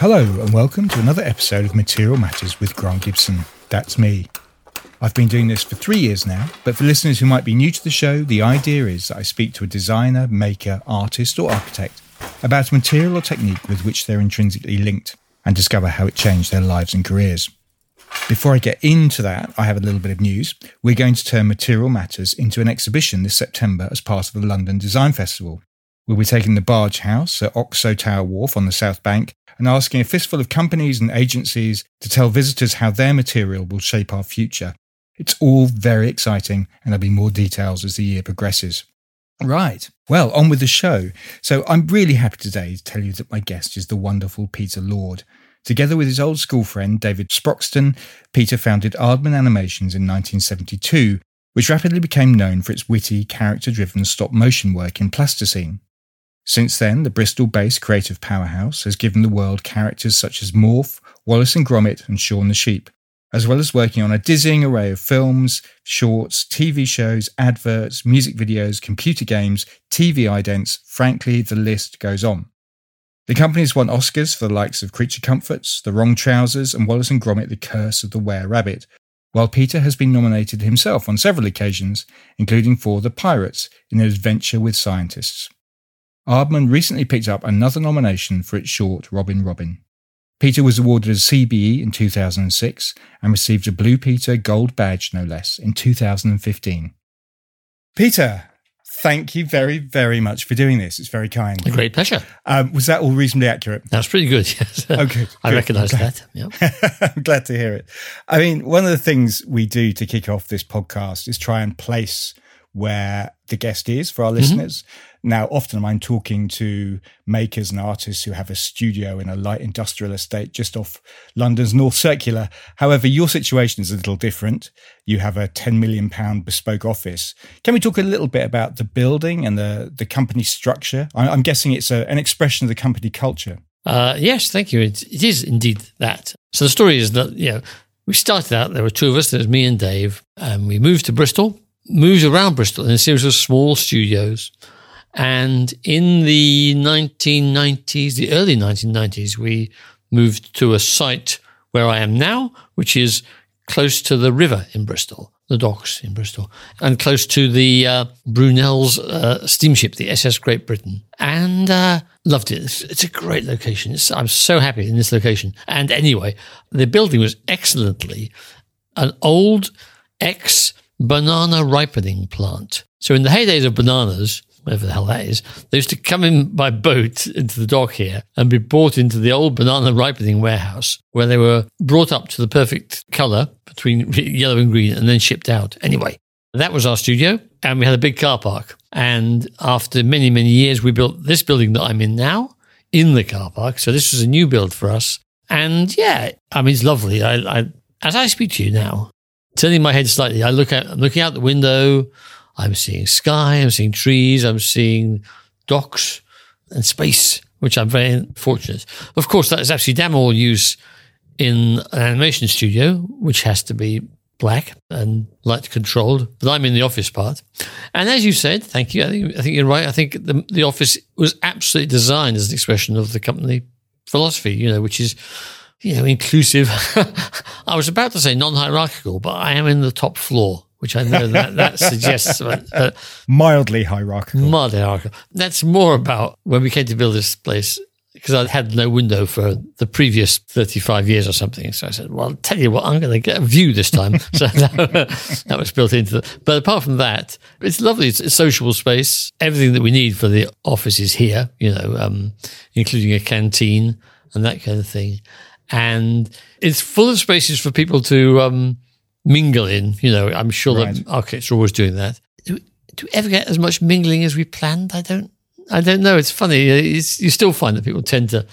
Hello, and welcome to another episode of Material Matters with Grant Gibson. That's me. I've been doing this for three years now, but for listeners who might be new to the show, the idea is that I speak to a designer, maker, artist, or architect about a material or technique with which they're intrinsically linked and discover how it changed their lives and careers. Before I get into that, I have a little bit of news. We're going to turn Material Matters into an exhibition this September as part of the London Design Festival. We'll be taking the Barge House at Oxo Tower Wharf on the South Bank and asking a fistful of companies and agencies to tell visitors how their material will shape our future. It's all very exciting, and there'll be more details as the year progresses. Right. Well, on with the show. So I'm really happy today to tell you that my guest is the wonderful Peter Lord. Together with his old school friend David Sproxton, Peter founded Aardman Animations in 1972, which rapidly became known for its witty, character driven stop motion work in plasticine. Since then, the Bristol based creative powerhouse has given the world characters such as Morph, Wallace and Gromit, and Shaun the Sheep, as well as working on a dizzying array of films, shorts, TV shows, adverts, music videos, computer games, TV idents. Frankly, the list goes on. The company has won Oscars for the likes of Creature Comforts, The Wrong Trousers, and Wallace and Gromit: The Curse of the Were Rabbit, while Peter has been nominated himself on several occasions, including for The Pirates in an adventure with scientists. Aardman recently picked up another nomination for its short Robin Robin. Peter was awarded a CBE in 2006 and received a Blue Peter Gold Badge, no less, in 2015. Peter, thank you very, very much for doing this. It's very kind. A great pleasure. Um, was that all reasonably accurate? That's pretty good. Yes. Okay. I recognise that. Yep. I'm glad to hear it. I mean, one of the things we do to kick off this podcast is try and place where the guest is for our mm-hmm. Now, often I'm talking to makers and artists who have a studio in a light industrial estate just off London's North Circular. However, your situation is a little different. You have a 10 million pound bespoke office. Can we talk a little bit about the building and the, the company structure? I'm guessing it's a, an expression of the company culture. Uh, yes, thank you. It, it is indeed that. So the story is that, you know, we started out, there were two of us, there's me and Dave, and we moved to Bristol, moved around Bristol in a series of small studios and in the 1990s, the early 1990s, we moved to a site where I am now, which is close to the river in Bristol, the docks in Bristol, and close to the uh, Brunel's uh, steamship, the SS Great Britain, and uh, loved it. It's, it's, a great location. It's, I'm so happy in this location. And anyway, the building was excellently an old ex banana ripening plant. So in the heydays of bananas, whatever the hell that is, they used to come in by boat into the dock here and be brought into the old banana ripening warehouse where they were brought up to the perfect color between yellow and green and then shipped out. Anyway, that was our studio and we had a big car park. And after many, many years, we built this building that I'm in now in the car park. So this was a new build for us. And yeah, I mean, it's lovely. I, I as I speak to you now, turning my head slightly, I look out, I'm looking out the window. I'm seeing sky, I'm seeing trees, I'm seeing docks and space, which I'm very fortunate. Of course, that is absolutely damn all use in an animation studio, which has to be black and light controlled. But I'm in the office part, and as you said, thank you. I think I think you're right. I think the the office was absolutely designed as an expression of the company philosophy. You know, which is you know inclusive. I was about to say non-hierarchical, but I am in the top floor which I know that, that suggests uh, mildly hierarchical. Mildly hierarchical. That's more about when we came to build this place because I had no window for the previous 35 years or something. So I said, well, I'll tell you what, I'm going to get a view this time. so that, that, was built into it. But apart from that, it's lovely. It's a sociable space. Everything that we need for the office is here, you know, um, including a canteen and that kind of thing. And it's full of spaces for people to, um, mingle in. You know, I'm sure right. that architects are always doing that. Do, do we ever get as much mingling as we planned? I don't. I don't know. It's funny. It's, you still find that people tend to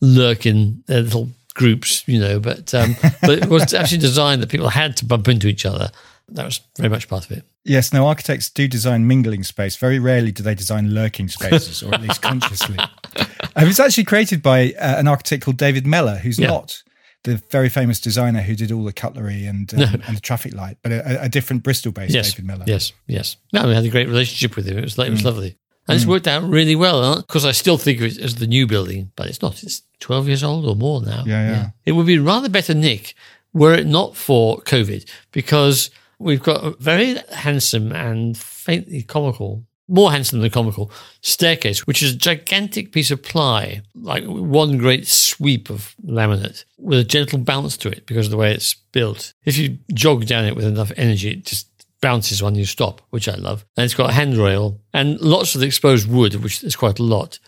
lurk in their little groups, you know. But um, but it was actually designed that people had to bump into each other. That was very much part of it. Yes, now architects do design mingling space. Very rarely do they design lurking spaces, or at least consciously. it was actually created by uh, an architect called David Mellor, who's yeah. not the very famous designer who did all the cutlery and um, and the traffic light, but a, a different Bristol-based yes, David Mellor. Yes, yes. No, we had a great relationship with him. It was like, it was mm. lovely. And it's worked out really well because I still think of it as the new building, but it's not. It's 12 years old or more now. Yeah, yeah. It would be rather better, Nick, were it not for COVID, because we've got a very handsome and faintly comical, more handsome than comical staircase, which is a gigantic piece of ply, like one great sweep of laminate with a gentle bounce to it because of the way it's built. If you jog down it with enough energy, it just bounces when you stop, which I love. And it's got a handrail and lots of exposed wood, which is quite a lot.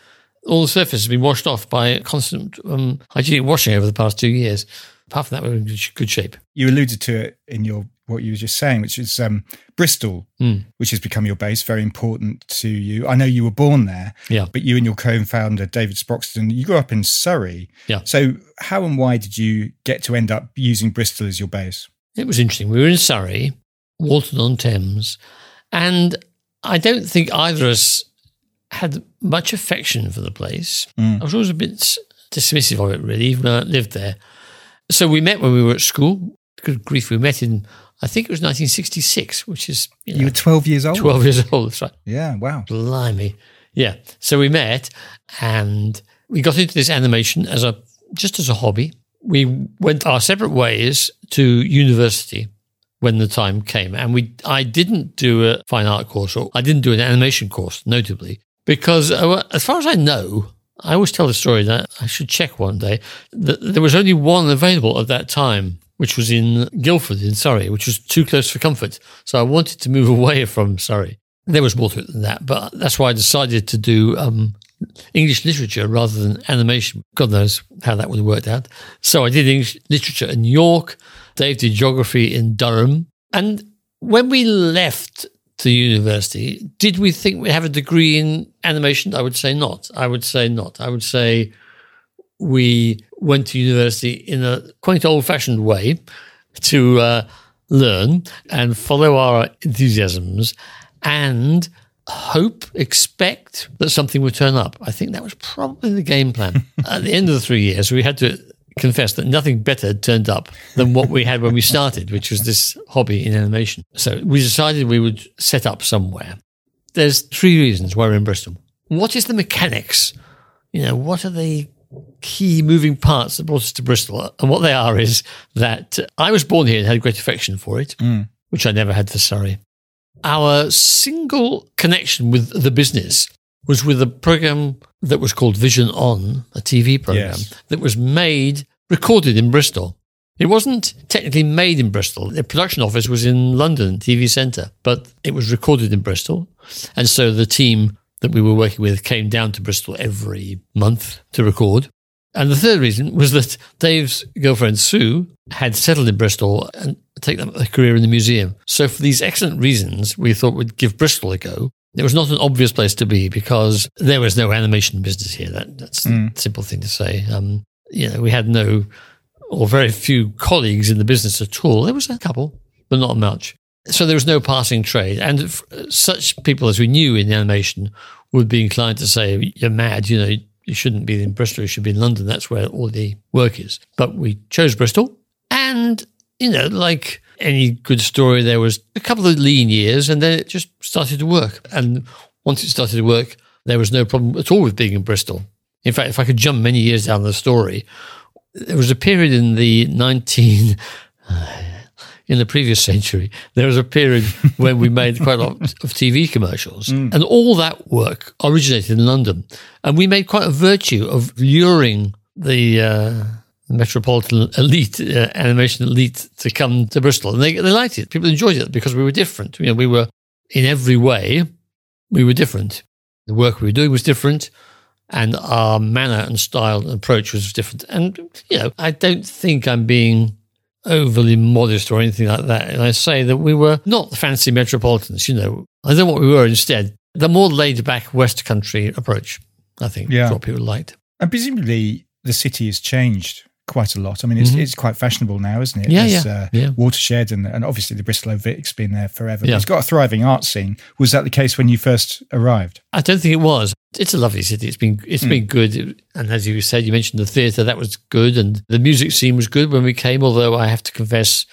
All the surface has been washed off by constant um, hygienic washing over the past two years. Apart from that, we're in good shape. You alluded to it in your what you were just saying, which is um, Bristol, Mm. which has become your base, very important to you. I know you were born there, Yeah. but you and your co-founder David Sproxton, you grew up in Surrey. Yeah. So how and why did you get to end up using Bristol as your base? It was interesting. We were in Surrey, Walton on Thames, and I don't think either of us had much affection for the place. Mm. I was always a bit dismissive of it, really, even though I lived there. So we met when we were at school. Good grief, we met in, I think it was 1966, which is you know, You were 12 years old. 12 years old. That's right. Yeah, wow. Blimey. Yeah. So we met and we got into this animation as a just as a hobby. We went our separate ways to university when the time came. And we I didn't do a fine art course or I didn't do an animation course, notably, because uh, as far as I know, I always tell the story that I should check one day that there was only one available at that time, which was in Guildford in Surrey, which was too close for comfort. So I wanted to move away from Surrey. There was more to it than that, but that's why I decided to do um, English literature rather than animation. God knows how that would have worked out. So I did English literature in York. Dave did geography in Durham. And when we left to university, did we think we'd have a degree in animation? I would say not. I would say not. I would say we went to university in a quite old fashioned way to uh, learn and follow our enthusiasms and hope, expect that something would turn up. I think that was probably the game plan. At the end of the three years, we had to confess that nothing better had turned up than what we had when we started, which was this hobby in animation. So we decided we would set up somewhere. There's three reasons why we're in Bristol. What is the mechanics? You know, what are the key moving parts that brought us to Bristol? And what they are is that I was born here and had a great affection for it, Mm. which I never had for Surrey. Our single connection with the business was with a program that was called Vision On, a TV program Yes. that was made, recorded in Bristol. It wasn't technically made in Bristol. The production office was in London, TV Centre, but it was recorded in Bristol. And so the team that we were working with came down to Bristol every month to record. And the third reason was that Dave's girlfriend Sue had settled in Bristol and taken up a career in the museum. So for these excellent reasons, we thought we'd give Bristol a go. It was not an obvious place to be because there was no animation business here. That, that's a simple thing to say. Um, you know, we had no or very few colleagues in the business at all. There was a couple, but not much. So there was no passing trade. And f- such people as we knew in the animation would be inclined to say, you're mad, you know, you shouldn't be in Bristol, you should be in London. That's where all the work is. But we chose Bristol. And, you know, like any good story, there was a couple of lean years and then it just started to work. And once it started to work, there was no problem at all with being in Bristol. In fact, if I could jump many years down the story, there was a period in the 19 in the previous century there was a period when we made quite a lot of tv commercials. And all that work originated in london. And we made quite a virtue of luring the uh, metropolitan elite uh, animation elite to come to bristol. And they, they liked it. People enjoyed it because we were different. You know we were in every way we were different. The work we were doing was different and our manner and style and approach was different. And, you know, I don't think I'm being overly modest or anything like that. And I say that we were not the fancy metropolitans, you know. I don't know what we were instead. The more laid back West Country approach, I think, Yeah. is what people liked. And presumably the city has changed quite a lot. I mean, it's, Mhm. it's quite fashionable now, isn't it? Yeah, yeah, Uh, yeah. Watershed and, and obviously the Bristol Vic's been there forever. Yeah. It's got a thriving art scene. Was that the case when you first arrived? I don't think it was. It's a lovely city. It's been it's Hmm. been good, and as you said, you mentioned the theatre. That was good, and the music scene was good when we came. Although I have to confess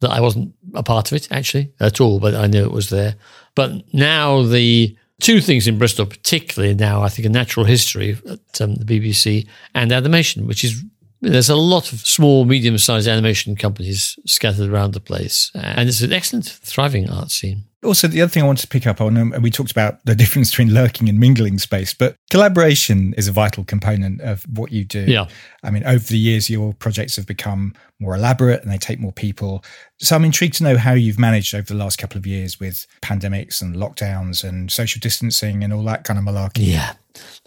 that I wasn't a part of it actually at all, but I knew it was there. But now the two things in Bristol, particularly now, I think a natural history at um, the BBC and animation, which is there's a lot of small, medium sized animation companies scattered around the place. And it's an excellent, thriving art scene. Also, the other thing I wanted to pick up on, and um, we talked about the difference between lurking and mingling space, but collaboration is a vital component of what you do. Yeah. I mean, over the years, your projects have become more elaborate and they take more people. So I'm intrigued to know how you've managed over the last couple of years with pandemics and lockdowns and social distancing and all that kind of malarkey. Yeah.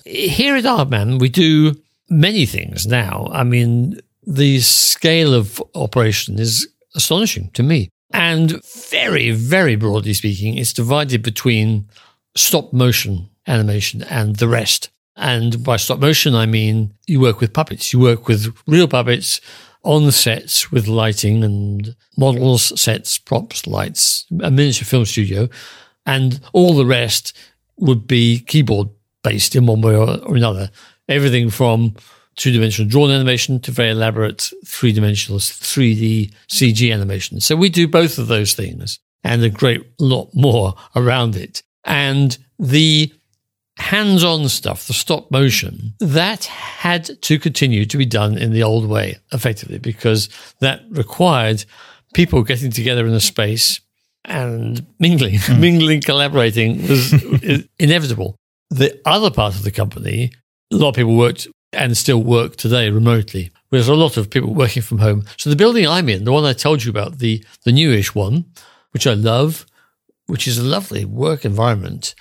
Here at Aardman, we do many things now. I mean, the scale of operation is astonishing to me. And very, very broadly speaking, it's divided between stop motion animation and the rest. And by stop motion, I mean you work with puppets. You work with real puppets on sets with lighting and models, sets, props, lights, a miniature film studio. And all the rest would be keyboard based in one way or another. Everything from two dimensional drawn animation to very elaborate three dimensional 3D CG animation. So we do both of those things and a great lot more around it. And the hands on stuff, the stop motion, that had to continue to be done in the old way, effectively, because that required people getting together in a space and mingling, mm. mingling, collaborating was inevitable. The other part of the company, a lot of people worked and still work today remotely. There's a lot of people working from home. So the building I'm in, the one I told you about, the the newish one, which I love, which is a lovely work environment,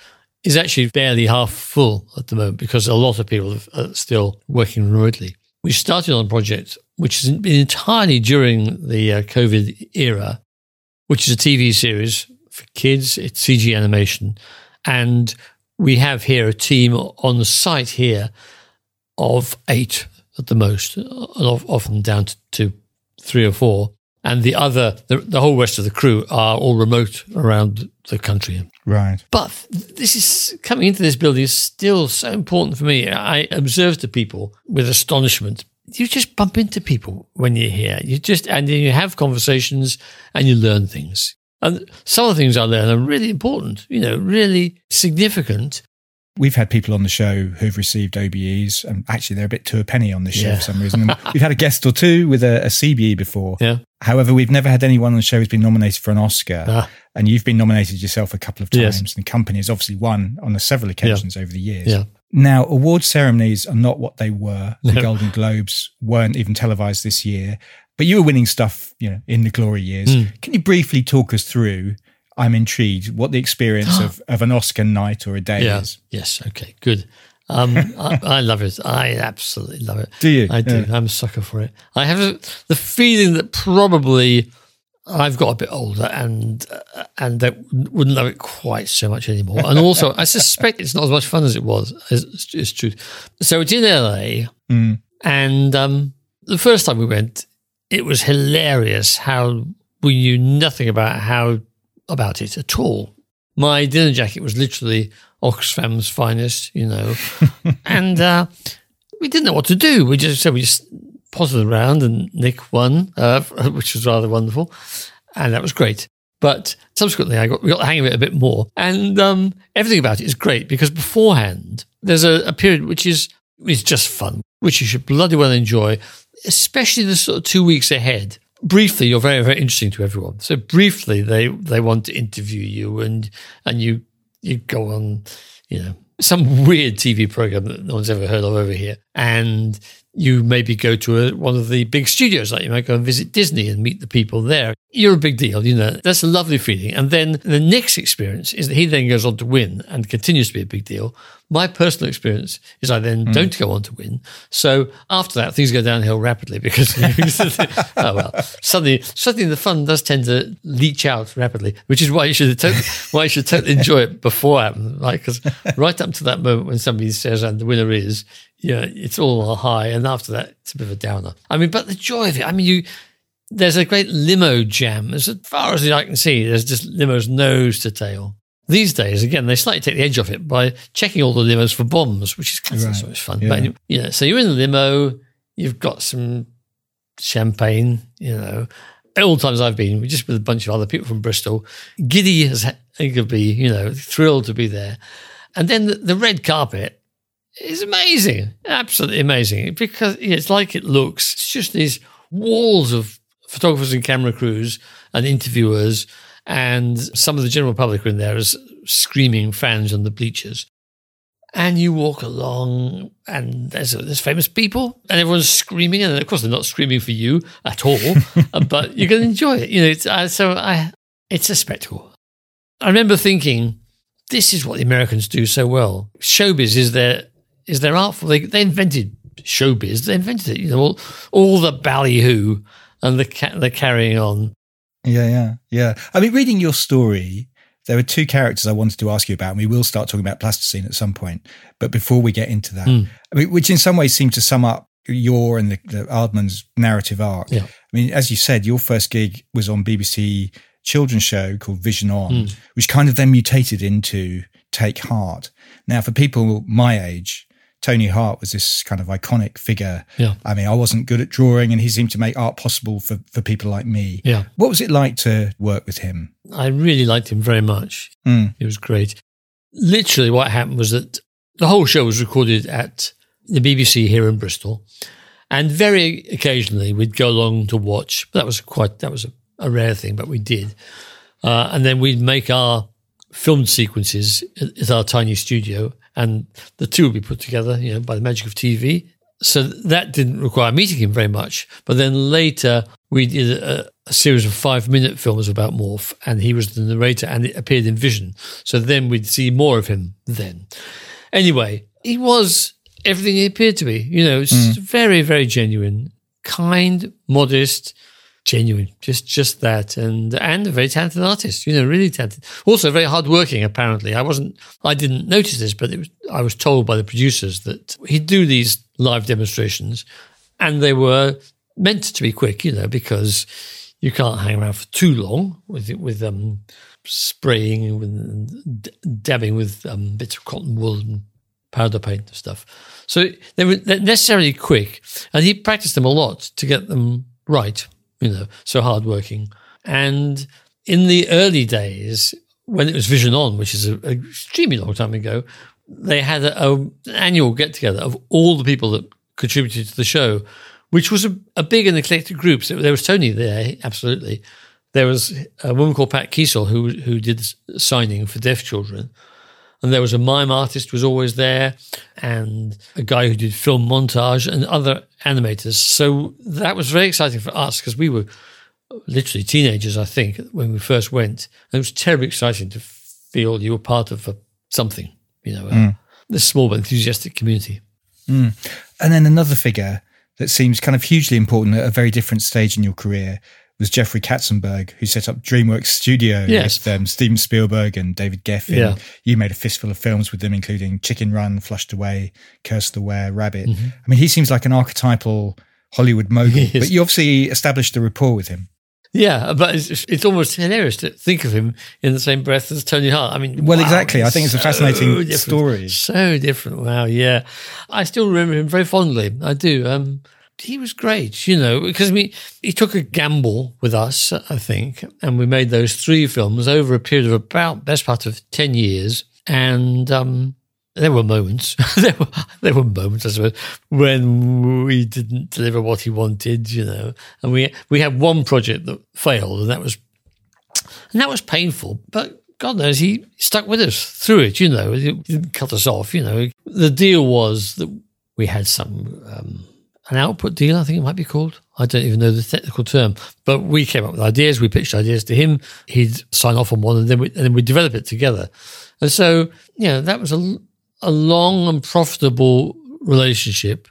is actually barely half full at the moment because a lot of people are still working remotely. We started on a project which has been entirely during the uh, COVID era, which is a TV series for kids. It's CG animation, and we have here a team on site here of eight at the most, often down to, to three or four. And the other, the, the, whole rest of the crew are all remote around the country. Right. But this is coming into this building is still so important for me. I observe the people with astonishment. You just bump into people when you're here. You just, and then you have conversations and you learn things. And some of the things I learn are really important, you know, really significant. We've had people on the show who've received OBEs, and actually they're a bit to a penny on the show yeah. for some reason. we've had a guest or two with a, a, CBE before. Yeah. However, we've never had anyone on the show who's been nominated for an Oscar, ah. and you've been nominated yourself a couple of times. Yes. And the company has obviously won on several occasions yeah. over the years. Yeah. Now, award ceremonies are not what they were. The no. Golden Globes weren't even televised this year, but you were winning stuff, you know, in the glory years. Mm. Can you briefly talk us through I'm intrigued what the experience of, of an Oscar night or a day yeah. is. Yes. Okay. Good. Um, I, I, love it. I absolutely love it. Do you? I do. Yeah. I'm a sucker for it. I have a, the feeling that probably I've got a bit older and uh, and that wouldn't love it quite so much anymore. And also, I suspect it's not as much fun as it was. It's, it's true. So it's in LA, mm. and um, the first time we went, it was hilarious how we knew nothing about how about it at all. My dinner jacket was literally Oxfam's finest, you know, and uh, we didn't know what to do. We just said we just potted around, and Nick won, uh, which was rather wonderful, and that was great. But subsequently, I got we got the hang of it a bit more, and um, everything about it is great because beforehand there's a, a period which is is just fun, which you should bloody well enjoy, especially the sort of two weeks ahead briefly, you're very, very interesting to everyone. So briefly, they they want to interview you, and and you you go on, you know, some weird TV program that no one's ever heard of over here, and you maybe go to a, one of the big studios, like you might go and visit Disney and meet the people there. You're a big deal, you know. That's a lovely feeling. And then the next experience is that he then goes on to win and continues to be a big deal. My personal experience is I then mm. don't go on to win. So after that, things go downhill rapidly because, oh well, suddenly, suddenly the fun does tend to leach out rapidly, which is why you should totally, why you should totally enjoy it before right? Because right up to that moment when somebody says and the winner is, yeah, it's all a high, and after that, it's a bit of a downer. I mean, but the joy of it. I mean, you there's a great limo jam. As far as I can see, there's just limos nose to tail. These days, again, they slightly take the edge off it by checking all the limos for bombs, which is kind of right. so much fun. Yeah. But you know, so you're in the limo, you've got some champagne, you know. All the times I've been, just with a bunch of other people from Bristol, giddy as he could be, you know, thrilled to be there. And then the, the red carpet is amazing, absolutely amazing because it's like it looks. It's just these walls of photographers and camera crews and interviewers, and some of the general public are in there as screaming fans on the bleachers. And you walk along, and there's there's famous people, and everyone's screaming, and of course they're not screaming for you at all, but you can enjoy it. You know, it's, uh, so I, it's a spectacle. I remember thinking, this is what the Americans do so well. Showbiz is their is their art form. They, they invented showbiz. They invented it. You know, all, all the ballyhoo and the ca- the carrying on. Yeah, yeah, yeah. I mean, reading your story, there were two characters I wanted to ask you about, and we will start talking about plasticine at some point. But before we get into that, Mm. I mean, which in some ways seem to sum up your and the, the Aardman's narrative arc. Yeah. I mean, as you said, your first gig was on BBC children's show called Vision On, Mm. which kind of then mutated into Take Hart. Now, for people my age, Tony Hart was this kind of iconic figure. Yeah. I mean, I wasn't good at drawing, and he seemed to make art possible for, for people like me. Yeah, What was it like to work with him? I really liked him very much. Mm. It was great. Literally, what happened was that the whole show was recorded at the BBC here in Bristol, and very occasionally we'd go along to watch. That was quite that was a, a rare thing, but we did. Uh, and then we'd make our filmed sequences at, at our tiny studio, and the two would be put together, you know, by the magic of TV. So that didn't require meeting him very much. But then later we did a, a series of five minute films about Morph, and he was the narrator, and it appeared in Vision. So then we'd see more of him then. Anyway, he was everything he appeared to be. You know, it's hmm. very, very genuine, kind, modest, genuine, just just that, and and a very talented artist. You know, really talented. Also very hardworking. Apparently, I wasn't, I didn't notice this, but it was, I was told by the producers that he'd do these live demonstrations, and they were meant to be quick. You know, because you can't hang around for too long with with um spraying and dabbing with um, bits of cotton wool and powder paint and stuff. So they were necessarily quick, and he practiced them a lot to get them right. You know, so hardworking. And in the early days, when it was Vision On, which is an extremely long time ago, they had an annual get together of all the people that contributed to the show, which was a, a big and eclectic group. So there was Tony there, absolutely. There was a woman called Pat Keysell who who did signing for deaf children, and there was a mime artist was always there, and a guy who did film montage and other animators. So that was very exciting for us because we were literally teenagers, I think, when we first went. And it was terribly exciting to feel you were part of a, something, you know, a, mm. this small but enthusiastic community. Mm. And then another figure that seems kind of hugely important at a very different stage in your career was Jeffrey Katzenberg, who set up DreamWorks Studio Yes. with um, Steven Spielberg and David Geffen. Yeah. You made a fistful of films with them, including Chicken Run, Flushed Away, Curse the Were, Rabbit. Mm-hmm. I mean, he seems like an archetypal Hollywood mogul, but you obviously established a rapport with him. Yeah, but it's, it's almost hilarious to think of him in the same breath as Tony Hart. I mean, Well, wow, exactly. I think it's a fascinating story. So different. Wow. Yeah. I still remember him very fondly. I do. Um, he was great, you know, because we, he took a gamble with us, I think, and we made those three films over a period of about best part of 10 years. And, um, there were moments, there were there were moments, I suppose, when we didn't deliver what he wanted, you know. And we we had one project that failed, and that was and that was painful. But God knows he stuck with us through it. You know, he didn't cut us off. You know, the deal was that we had some um, an output deal. I think it might be called. I don't even know the technical term, but we came up with ideas. We pitched ideas to him. He'd sign off on one, and then we and then we develop it together. And so, you know, that was a a long and profitable relationship.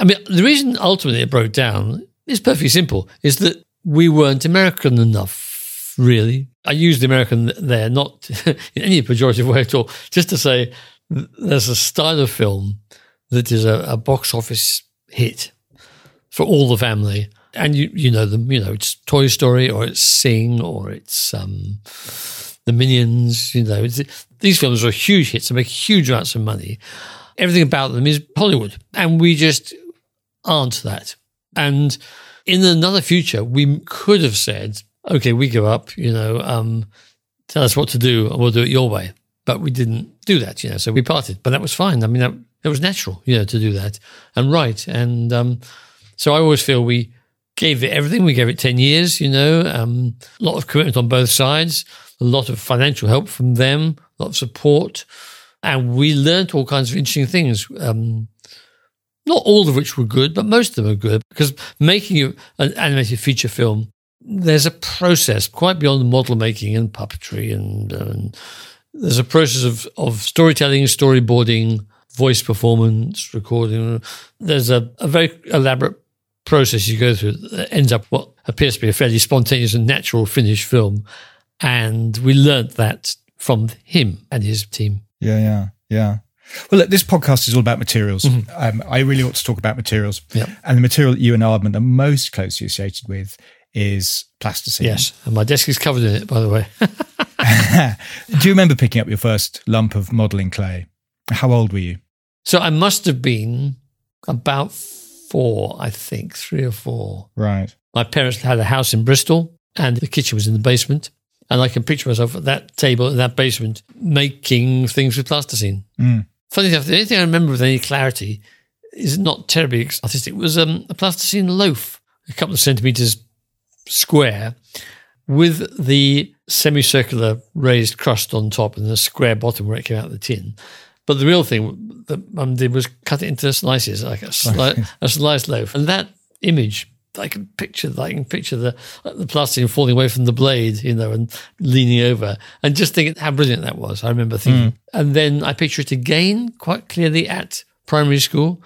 I mean, the reason ultimately it broke down is perfectly simple: is that we weren't American enough, really. I use the American there, not in any pejorative way at all, just to say there's a style of film that is a, a box office hit for all the family. And you, you know them, you know, it's Toy Story or it's Sing or it's um, the Minions, you know. These films are huge hits and make huge amounts of money. Everything about them is Hollywood. And we just aren't that. And in another future, we could have said, okay, we give up, you know, um, tell us what to do and we'll do it your way. but we didn't do that, you know. So we parted, but that was fine. I mean, that, it was natural, you know, to do that and right. And um, so I always feel we gave it everything. We gave it 10 years, you know, um, a lot of commitment on both sides, a lot of financial help from them, a lot of support. And we learned all kinds of interesting things. Um, not all of which were good, but most of them are good because making an animated feature film, there's a process quite beyond model making and puppetry, and, and there's a process of, of storytelling, storyboarding, voice performance, recording. There's a, a very elaborate process you go through that ends up what appears to be a fairly spontaneous and natural finished film. And we learned that from him and his team. Yeah, yeah, yeah. Well, look, this podcast is all about materials. Mm-hmm. Um, I really ought to talk about materials. Yep. And the material that you and Aardman are most closely associated with is plasticine. Yes. And my desk is covered in it, by the way. Do you remember picking up your first lump of modelling clay? How old were you? So I must have been about four, I think, three or four. Right. My parents had a house in Bristol and the kitchen was in the basement. And I can picture myself at that table in that basement making things with plasticine. Mm. Funny enough, the only thing I remember with any clarity is not terribly artistic. It was um, a plasticine loaf, a couple of centimeters square, with the semicircular raised crust on top and the square bottom where it came out of the tin. But the real thing that mum did was cut it into slices, like a, sli- a sliced loaf. And that image, I can picture, I can picture the the plastic falling away from the blade, you know, and leaning over, and just think how brilliant that was. I remember thinking, mm. and then I picture it again quite clearly at primary school.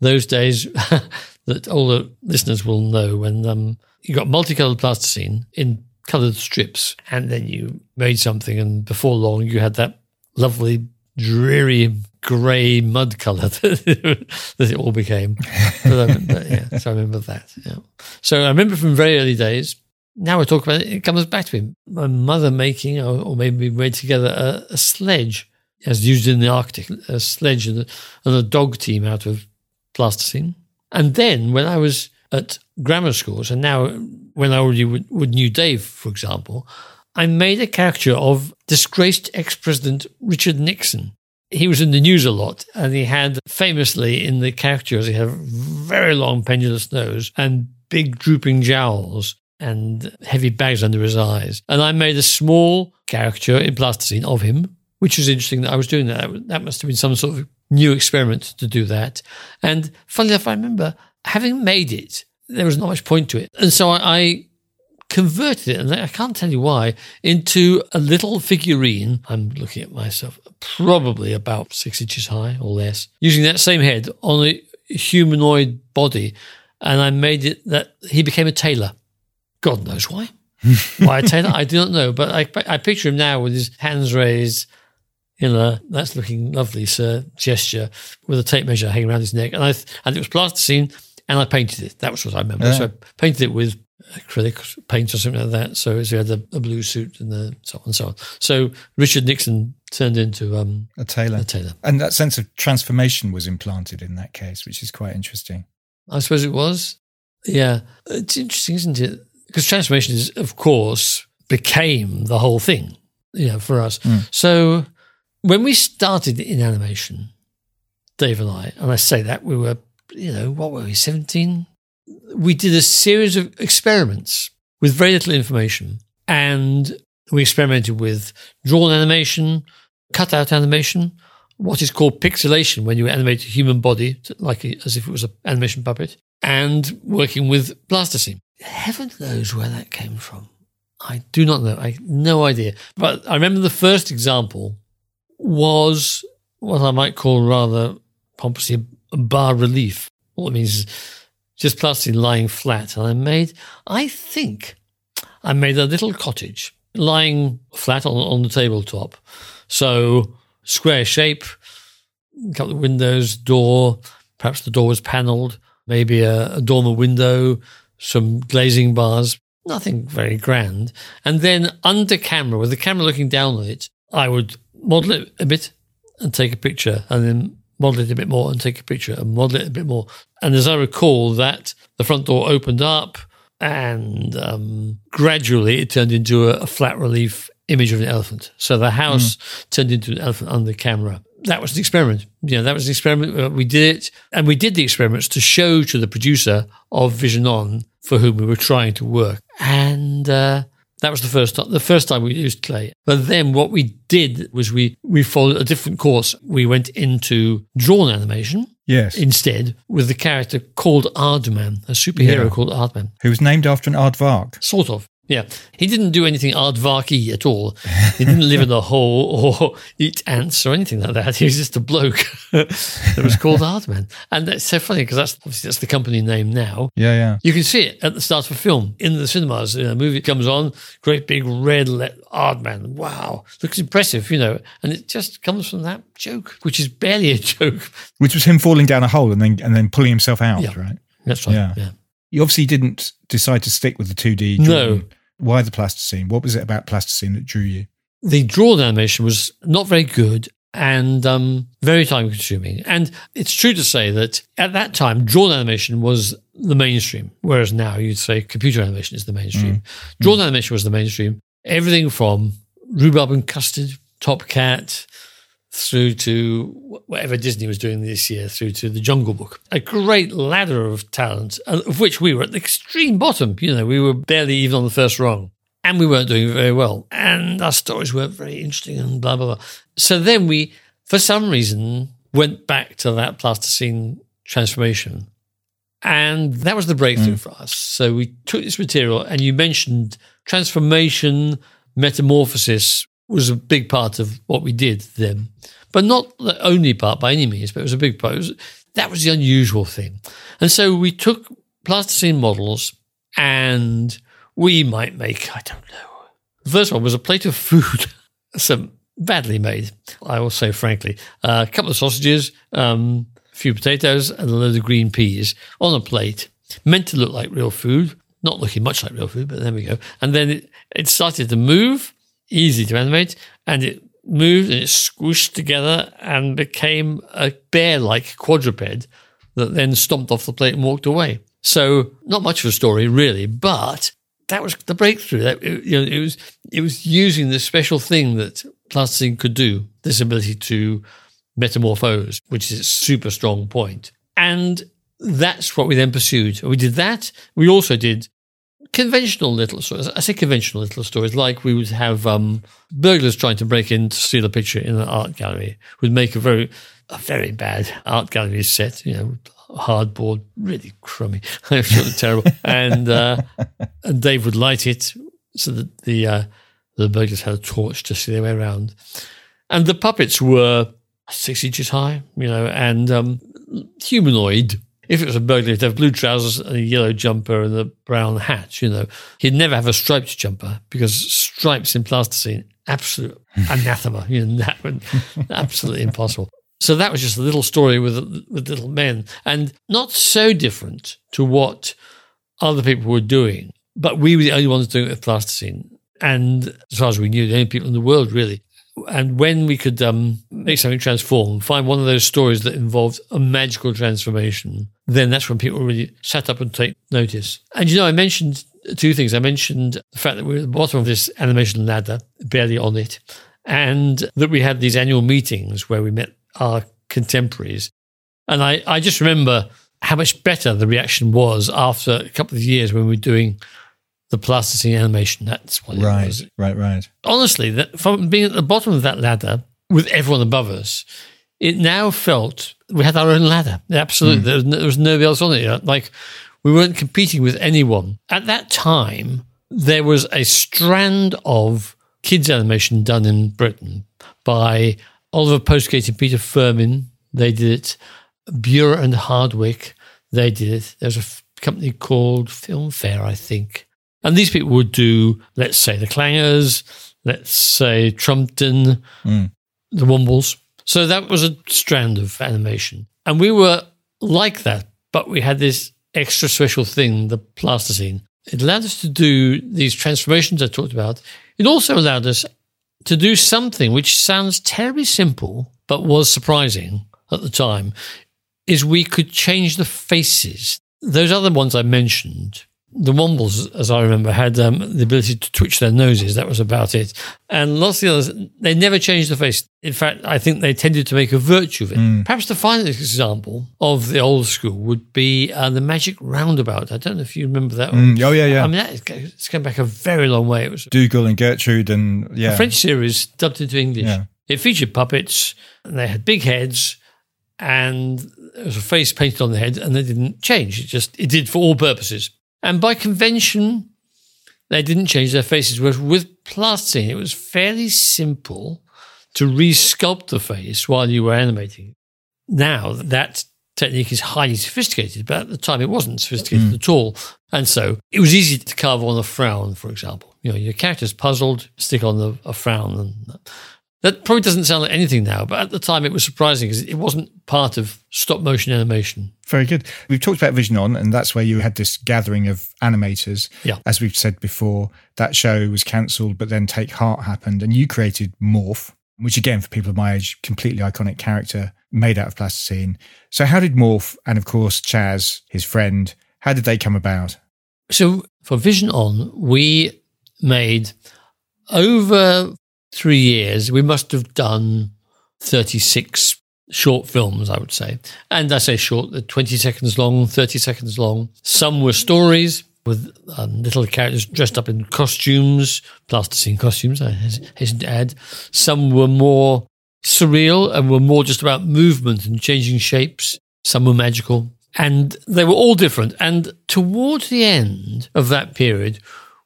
Those days that all the listeners will know when um, you got multicolored plasticine in colored strips, and then you made something, and before long you had that lovely dreary grey mud colour that it all became. But, um, but, yeah, so I remember that. Yeah. So I remember from very early days. Now we talk about it, it comes back to me. My mother making, or, or maybe we made together a, a, sledge, as used in the Arctic, a sledge and a, and a dog team out of plasticine. And then when I was at grammar schools, and now when I already would, would knew Dave, for example, I made a caricature of disgraced ex president Richard Nixon. He was in the news a lot, and he had famously in the caricatures, he had a very long pendulous nose and big drooping jowls and heavy bags under his eyes. And I made a small caricature in plasticine of him, which was interesting that I was doing that. That must have been some sort of new experiment to do that. And funny enough, I remember having made it, there was not much point to it. And so I converted it, and I can't tell you why, into a little figurine. I'm looking at myself, probably about six inches high or less, using that same head on a humanoid body. And I made it that he became a tailor. God knows why. why a tailor? I do not know. But I, I picture him now with his hands raised in a that's looking lovely, sir gesture with a tape measure hanging around his neck. And I and it was plasticine and I painted it. That was what I remember. Yeah. So I painted it with acrylic paint or something like that. So he had a, a, blue suit and the so on and so on. So Richard Nixon turned into um, a tailor. A tailor, and that sense of transformation was implanted in that case, which is quite interesting. I suppose it was. Yeah, it's interesting, isn't it? Because transformation is, of course, became the whole thing. You know, for us. Mm. So when we started in animation, Dave and I, and I say that we were, you know, what were we, 17, we did a series of experiments with very little information. And we experimented with drawn animation, cutout animation, what is called pixelation when you animate a human body, like as if it was an animation puppet, and working with plasticine. Heaven knows where that came from. I do not know. I no idea. But I remember the first example was what I might call rather pompously a bas relief. What it means is just plasticine lying flat. And I made, I think, I made a little cottage lying flat on, on the tabletop. So square shape, a couple of windows, door, perhaps the door was panelled, maybe a, a dormer window, some glazing bars, nothing very grand. And then under camera, with the camera looking down on it, I would model it a bit and take a picture and then model it a bit more and take a picture and model it a bit more. And as I recall, that the front door opened up and um, gradually it turned into a, a, flat relief image of an elephant. So the house turned into an elephant under the camera. That was an experiment. You know, that was an experiment. Uh, We did it, and we did the experiments to show to the producer of Vision On for whom we were trying to work, and uh, that was the first time. The first time we used clay. But then what we did was we we followed a different course. We went into drawn animation Yes. instead with the character called Aardman, a superhero Yeah. called Aardman. Who was named after an aardvark. Sort of. Yeah. He didn't do anything aardvarky at all. He didn't live in a hole or eat ants or anything like that. He was just a bloke that was called Aardman. And that's so funny because that's obviously that's the company name now. Yeah, yeah. You can see it at the start of a film in the cinemas. You know, a movie comes on, great big red let Aardman. Wow. Looks impressive, you know. And it just comes from that joke, which is barely a joke. Which was him falling down a hole and then and then pulling himself out, Yeah. right? That's right. Yeah. yeah. You obviously didn't decide to stick with the 2D. No. Why the plasticine? What was it about plasticine that drew you? the drawn animation was not very good and um, very time consuming. And it's true to say that at that time, drawn animation was the mainstream, whereas now you'd say computer animation is the mainstream. Drawn animation was the mainstream. Everything from Roobarb and Custard, Top Cat, through to whatever Disney was doing this year, through to the Jungle Book. A great ladder of talent, of which we were at the extreme bottom. You know, we were barely even on the first rung and we weren't doing very well. And our stories weren't very interesting and blah, blah, blah. So then we, for some reason, went back to that plasticine transformation. And that was the breakthrough mm. for us. So we took this material, and you mentioned transformation, metamorphosis was a big part of what we did then, but not the only part by any means, but it was a big part. Was, that was the unusual thing. And so we took plasticine models and we might make, I don't know. The first one was a plate of food, some badly made, I will say frankly. Uh, a couple of sausages, um, a few potatoes, and a load of green peas on a plate, meant to look like real food, not looking much like real food, but there we go. And then it, it started to move, easy to animate, and it moved and it squished together and became a bear like quadruped that then stomped off the plate and walked away. So, not much of a story, really, but that was the breakthrough. That it, you know, it was it was using this special thing that plasticine could do, this ability to metamorphose, which is its super strong point. And that's what we then pursued. We did that. We also did conventional little stories. I say conventional little stories, like we would have um, burglars trying to break in to steal a picture in an art gallery. Would make a very a very bad art gallery set. You know, hardboard, really crummy, terrible. And uh, and Dave would light it so that the uh, the burglars had a torch to see their way around. And the puppets were six inches high, you know, and um, humanoid. If it was a burglar, he'd have blue trousers and a yellow jumper and a brown hat, you know. He'd never have a striped jumper because stripes in plasticine, absolute anathema, you know, that would, absolutely impossible. So that was just a little story with with little men, and not so different to what other people were doing. But we were the only ones doing it with plasticine, and as far as we knew, the only people in the world really. And when we could um, make something transform, find one of those stories that involved a magical transformation, then that's when people really sat up and take notice. And you know, I mentioned two things. I mentioned the fact that we we're at the bottom of this animation ladder, barely on it, and that we had these annual meetings where we met our contemporaries. And I, I just remember how much better the reaction was after a couple of years when we were doing the plasticine animation. That's what it Right, was. right, right. Honestly, that from being at the bottom of that ladder with everyone above us, it now felt we had our own ladder. Absolutely. Hmm. There, was no, there was nobody else on it. Like we weren't competing with anyone. At that time, there was a strand of kids animation done in Britain by Oliver Postgate and Peter Firmin. They did it. Bura and Hardwick. They did it. There's a f- company called FilmFair, I think. And these people would do, let's say, the Clangers, let's say Trumpton, Mm. the Wombles. So that was a strand of animation. And we were like that, but we had this extra special thing, the plasticine. It allowed us to do these transformations I talked about. It also allowed us to do something which sounds terribly simple, but was surprising at the time, is we could change the faces. Those other ones I mentioned, the Wombles, as I remember, had um, the ability to twitch their noses. That was about it. And lots of the others, they never changed the face. In fact, I think they tended to make a virtue of it. Perhaps the finest example of the old school would be uh, the Magic Roundabout. I don't know if you remember that one. Mm, oh, yeah, yeah. I mean, that is, it's going back a very long way. It was Dougal and Gertrude and yeah. a French series dubbed into English. Yeah. It featured puppets, and they had big heads, and there was a face painted on the head, and they didn't change. It just it did for all purposes. And by convention, they didn't change their faces. Whereas with plasticine, it was fairly simple to resculpt the face while you were animating. Now that technique is highly sophisticated, but at the time it wasn't sophisticated mm. at all. And so it was easy to carve on a frown, for example. You know, your character's puzzled, stick on the, a frown. And that probably doesn't sound like anything now, but at the time it was surprising because it wasn't part of stop motion animation. Very good. We've talked about Vision On, and that's where you had this gathering of animators. Yeah. As we've said before, that show was cancelled, but then Take Hart happened, and you created Morph, which again, for people of my age, completely iconic character made out of plasticine. So, how did Morph and, of course, Chas, his friend, how did they come about? So for Vision On, we made over three years, we must have done 36 short films, I would say. And I say short, they're 20 seconds long, 30 seconds long. Some were stories with um, little characters dressed up in costumes, plasticine costumes, I hasten to add. Some were more surreal and were more just about movement and changing shapes. Some were magical. And they were all different. And towards the end of that period,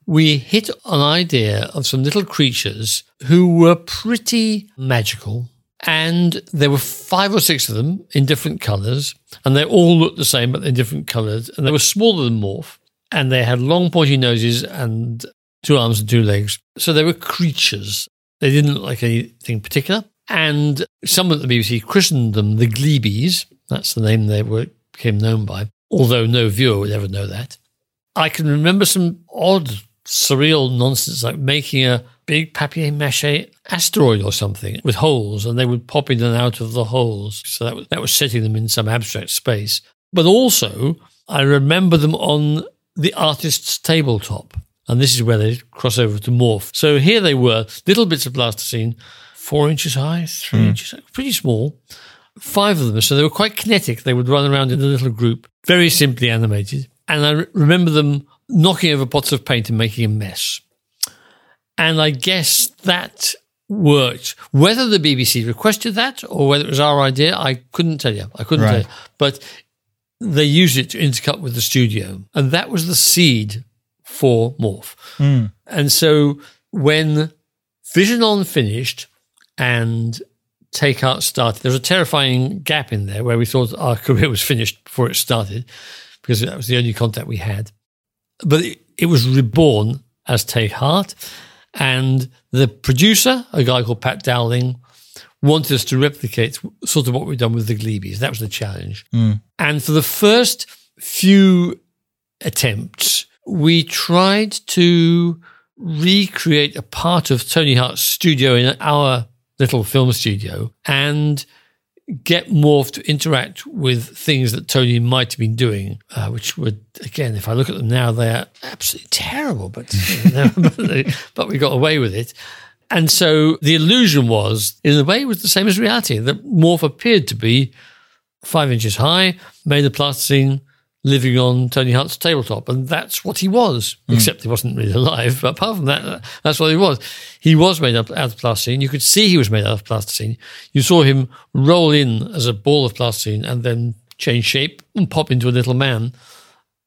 we hit an idea of some little creatures who were pretty magical. And there were five or six of them in different colors, and they all looked the same, but in different colors. And they were smaller than Morph, and they had long, pointy noses and two arms and two legs. So they were creatures. They didn't look like anything particular. And some of the BBC christened them the Gleebies. That's the name they were became known by, although no viewer would ever know that. I can remember some odd, surreal nonsense like making a big papier mache asteroid or something with holes, and they would pop in and out of the holes. So that was, that was setting them in some abstract space. But also, I remember them on the artist's tabletop. And this is where they cross over to morph. So here they were, little bits of plasticine, four inches high, three hmm. inches, pretty small. Five of them. So they were quite kinetic. They would run around in a little group, very simply animated. And I re- remember them knocking over pots of paint and making a mess. And I guess that worked. Whether the BBC requested that or whether it was our idea, I couldn't tell you. I couldn't Right. tell you. But they used it to intercut with the studio. And that was the seed for Morph. Hmm. And so when Vision On finished and Take Hart started, there was a terrifying gap in there where we thought our career was finished before it started because that was the only contact we had. But it, it was reborn as Take Hart. And the producer, a guy called Pat Dowling, wanted us to replicate sort of what we'd done with the Gleebies. That was the challenge. Hmm. And for the first few attempts, we tried to recreate a part of Tony Hart's studio in our little film studio and get Morph to interact with things that Tony might have been doing, uh, which would, again, if I look at them now, they are absolutely terrible, but, but, but we got away with it. And so the illusion was, in a way, it was the same as reality, that Morph appeared to be five inches high, made of plasticine, living on Tony Hart's tabletop. And that's what he was, except he wasn't really alive. But apart from that, that's what he was. He was made up out of plasticine. You could see he was made out of plasticine. You saw him roll in as a ball of plasticine and then change shape and pop into a little man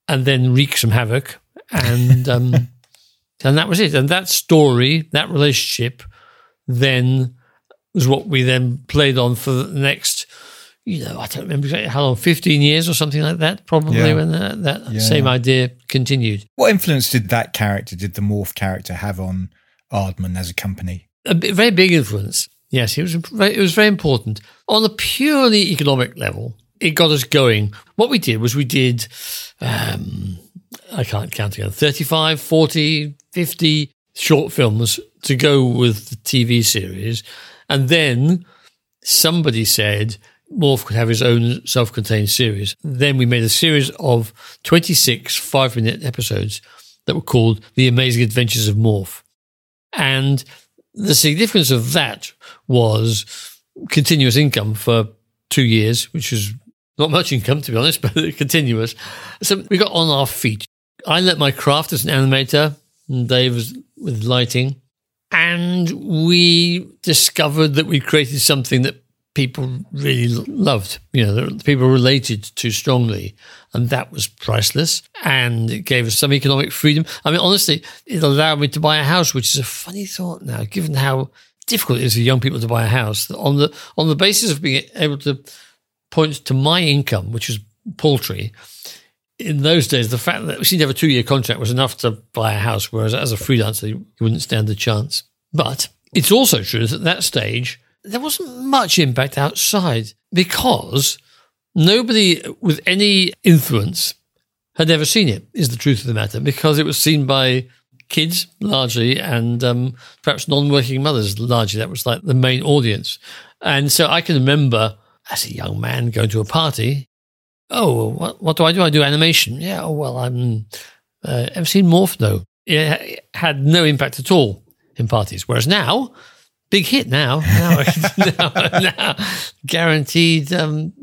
and then wreak some havoc. And, um, and that was it. And that story, that relationship, then was what we then played on for the next, you know, I don't remember exactly how long, 15 years or something like that, probably, Yeah. when that, that Yeah, same yeah. idea continued. What influence did that character, did the Morph character have on Aardman as a company? A very big influence. Yes, it was, very- it was very important. On a purely economic level, it got us going. What we did was we did, um, I can't count again, 35, 40, 50 short films to go with the TV series. And then somebody said, Morph could have his own self contained series. Then we made a series of 26 five minute episodes that were called The Amazing Adventures of Morph. And the significance of that was continuous income for two years, which was not much income, to be honest, but continuous. So we got on our feet. I learnt my craft as an animator, and Dave was with lighting. And we discovered that we created something that people really loved, you know, people related to strongly. And that was priceless. And it gave us some economic freedom. I mean, honestly, it allowed me to buy a house, which is a funny thought now, given how difficult it is for young people to buy a house. On the on the basis of being able to point to my income, which was paltry, in those days, the fact that we seemed to have a two year contract was enough to buy a house, whereas as a freelancer, you wouldn't stand a chance. But it's also true that at that stage, there wasn't much impact outside because nobody with any influence had ever seen it, is the truth of the matter, because it was seen by kids largely and um, perhaps non working mothers largely. That was like the main audience. And so I can remember as a young man going to a party oh, what, what do I do? I do animation. Yeah, oh, well, I'm, uh, ever seen Morph? No. It had no impact at all in parties. Whereas now, big hit now, now, now, now guaranteed um,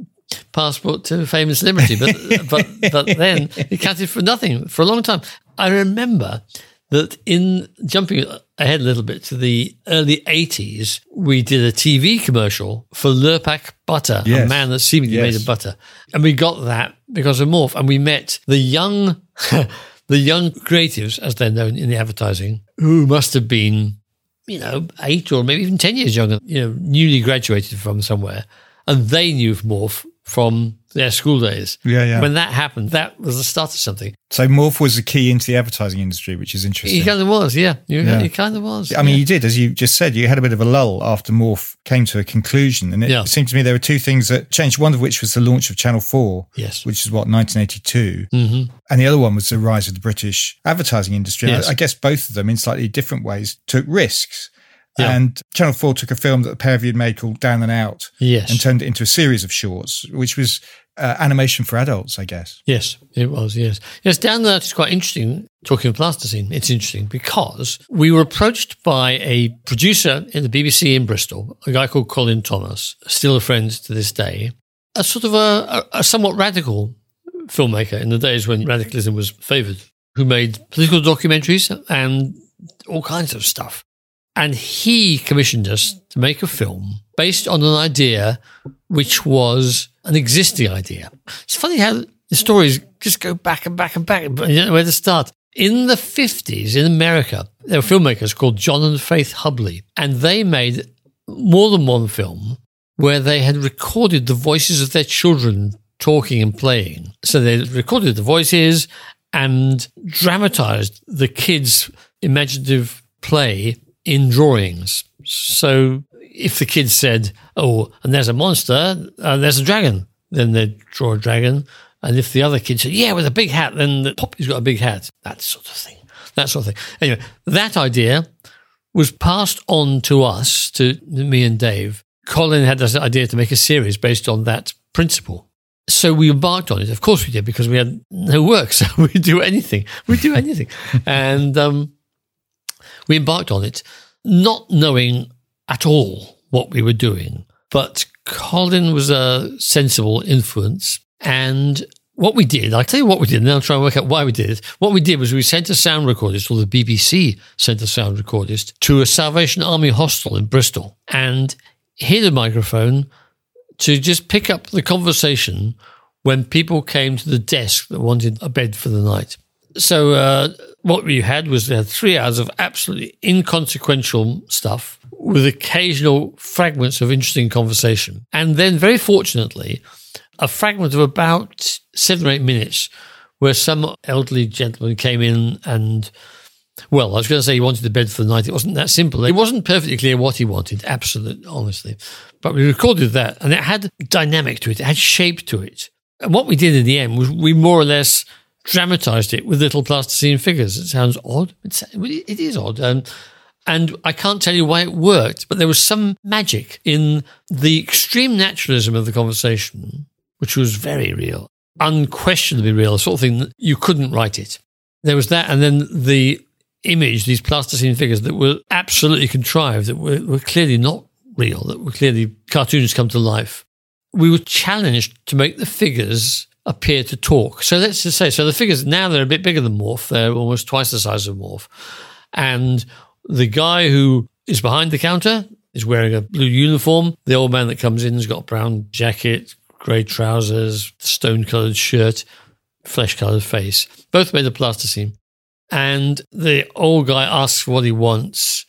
passport to famous celebrity. But, but, but then it counted for nothing for a long time. I remember that in jumping ahead a little bit to the early 80s, we did a TV commercial for Lurpak butter, yes. a man that seemingly yes. made a butter. And we got that because of Morph. And we met the young, the young creatives, as they're known in the advertising, who must have been, you know, eight or maybe even 10 years younger, you know, newly graduated from somewhere. And they knew Morph from their school days. Yeah, yeah. When that happened, that was the start of something. So Morph was the key into the advertising industry, which is interesting. He kind of was, yeah. He, yeah. he kind of was. I mean, you did, as you just said, you had a bit of a lull after Morph came to a conclusion. And it yeah. seemed to me there were two things that changed, one of which was the launch of Channel 4, yes. which is what, 1982. Mm-hmm. And the other one was the rise of the British advertising industry. Yes. I, I guess both of them, in slightly different ways, took risks. Yeah. And Channel 4 took a film that the pair of you had made called Down and Out yes. and turned it into a series of shorts, which was uh, animation for adults, I guess. Yes, it was. Yes, yes. Down there, it's quite interesting. Talking of plasticine, it's interesting because we were approached by a producer in the BBC in Bristol, a guy called Colin Thomas, still a friend to this day, a sort of a, a, a somewhat radical filmmaker in the days when radicalism was favoured, who made political documentaries and all kinds of stuff. And he commissioned us to make a film based on an idea which was an existing idea. It's funny how the stories just go back and back and back, but you don't know where to start. In the 50s in America, there were filmmakers called John and Faith Hubley, and they made more than one film where they had recorded the voices of their children talking and playing. So they recorded the voices and dramatized the kids' imaginative play in drawings. So if the kids said, "Oh, and there's a monster, and there's a dragon," then they'd draw a dragon. And if the other kid said, "Yeah, with a big hat," then the Poppy's got a big hat. That sort of thing. That sort of thing. Anyway, that idea was passed on to us, to me and Dave. Colin had this idea to make a series based on that principle. So we embarked on it. Of course we did because we had no work. So we'd do anything. We'd do anything. and um, we embarked on it, not knowing at all what we were doing. But Colin was a sensible influence. And what we did, I'll tell you what we did, and then I'll try and work out why we did it. What we did was we sent a sound recordist, or the BBC sent a sound recordist, to a Salvation Army hostel in Bristol and hid a microphone to just pick up the conversation when people came to the desk that wanted a bed for the night. So uh, what we had was we had three hours of absolutely inconsequential stuff with occasional fragments of interesting conversation. And then, very fortunately, a fragment of about seven or eight minutes where some elderly gentleman came in and well, I was going to say he wanted the bed for the night. It wasn't that simple. It wasn't perfectly clear what he wanted, absolutely, honestly. But we recorded that and it had dynamic to it, it had shape to it. And what we did in the end was we more or less dramatized it with little plasticine figures. It sounds odd. It's, it is odd. Um, And I can't tell you why it worked, but there was some magic in the extreme naturalism of the conversation, which was very real, unquestionably real, the sort of thing that you couldn't write it. There was that, and then the image, these plasticine figures that were absolutely contrived, that were, were clearly not real, that were clearly cartoons come to life. We were challenged to make the figures appear to talk. So let's just say, so the figures now they're a bit bigger than Morph. They're almost twice the size of Morph. And the guy who is behind the counter is wearing a blue uniform. The old man that comes in has got a brown jacket, grey trousers, stone coloured shirt, flesh coloured face, both made of plasticine. And the old guy asks what he wants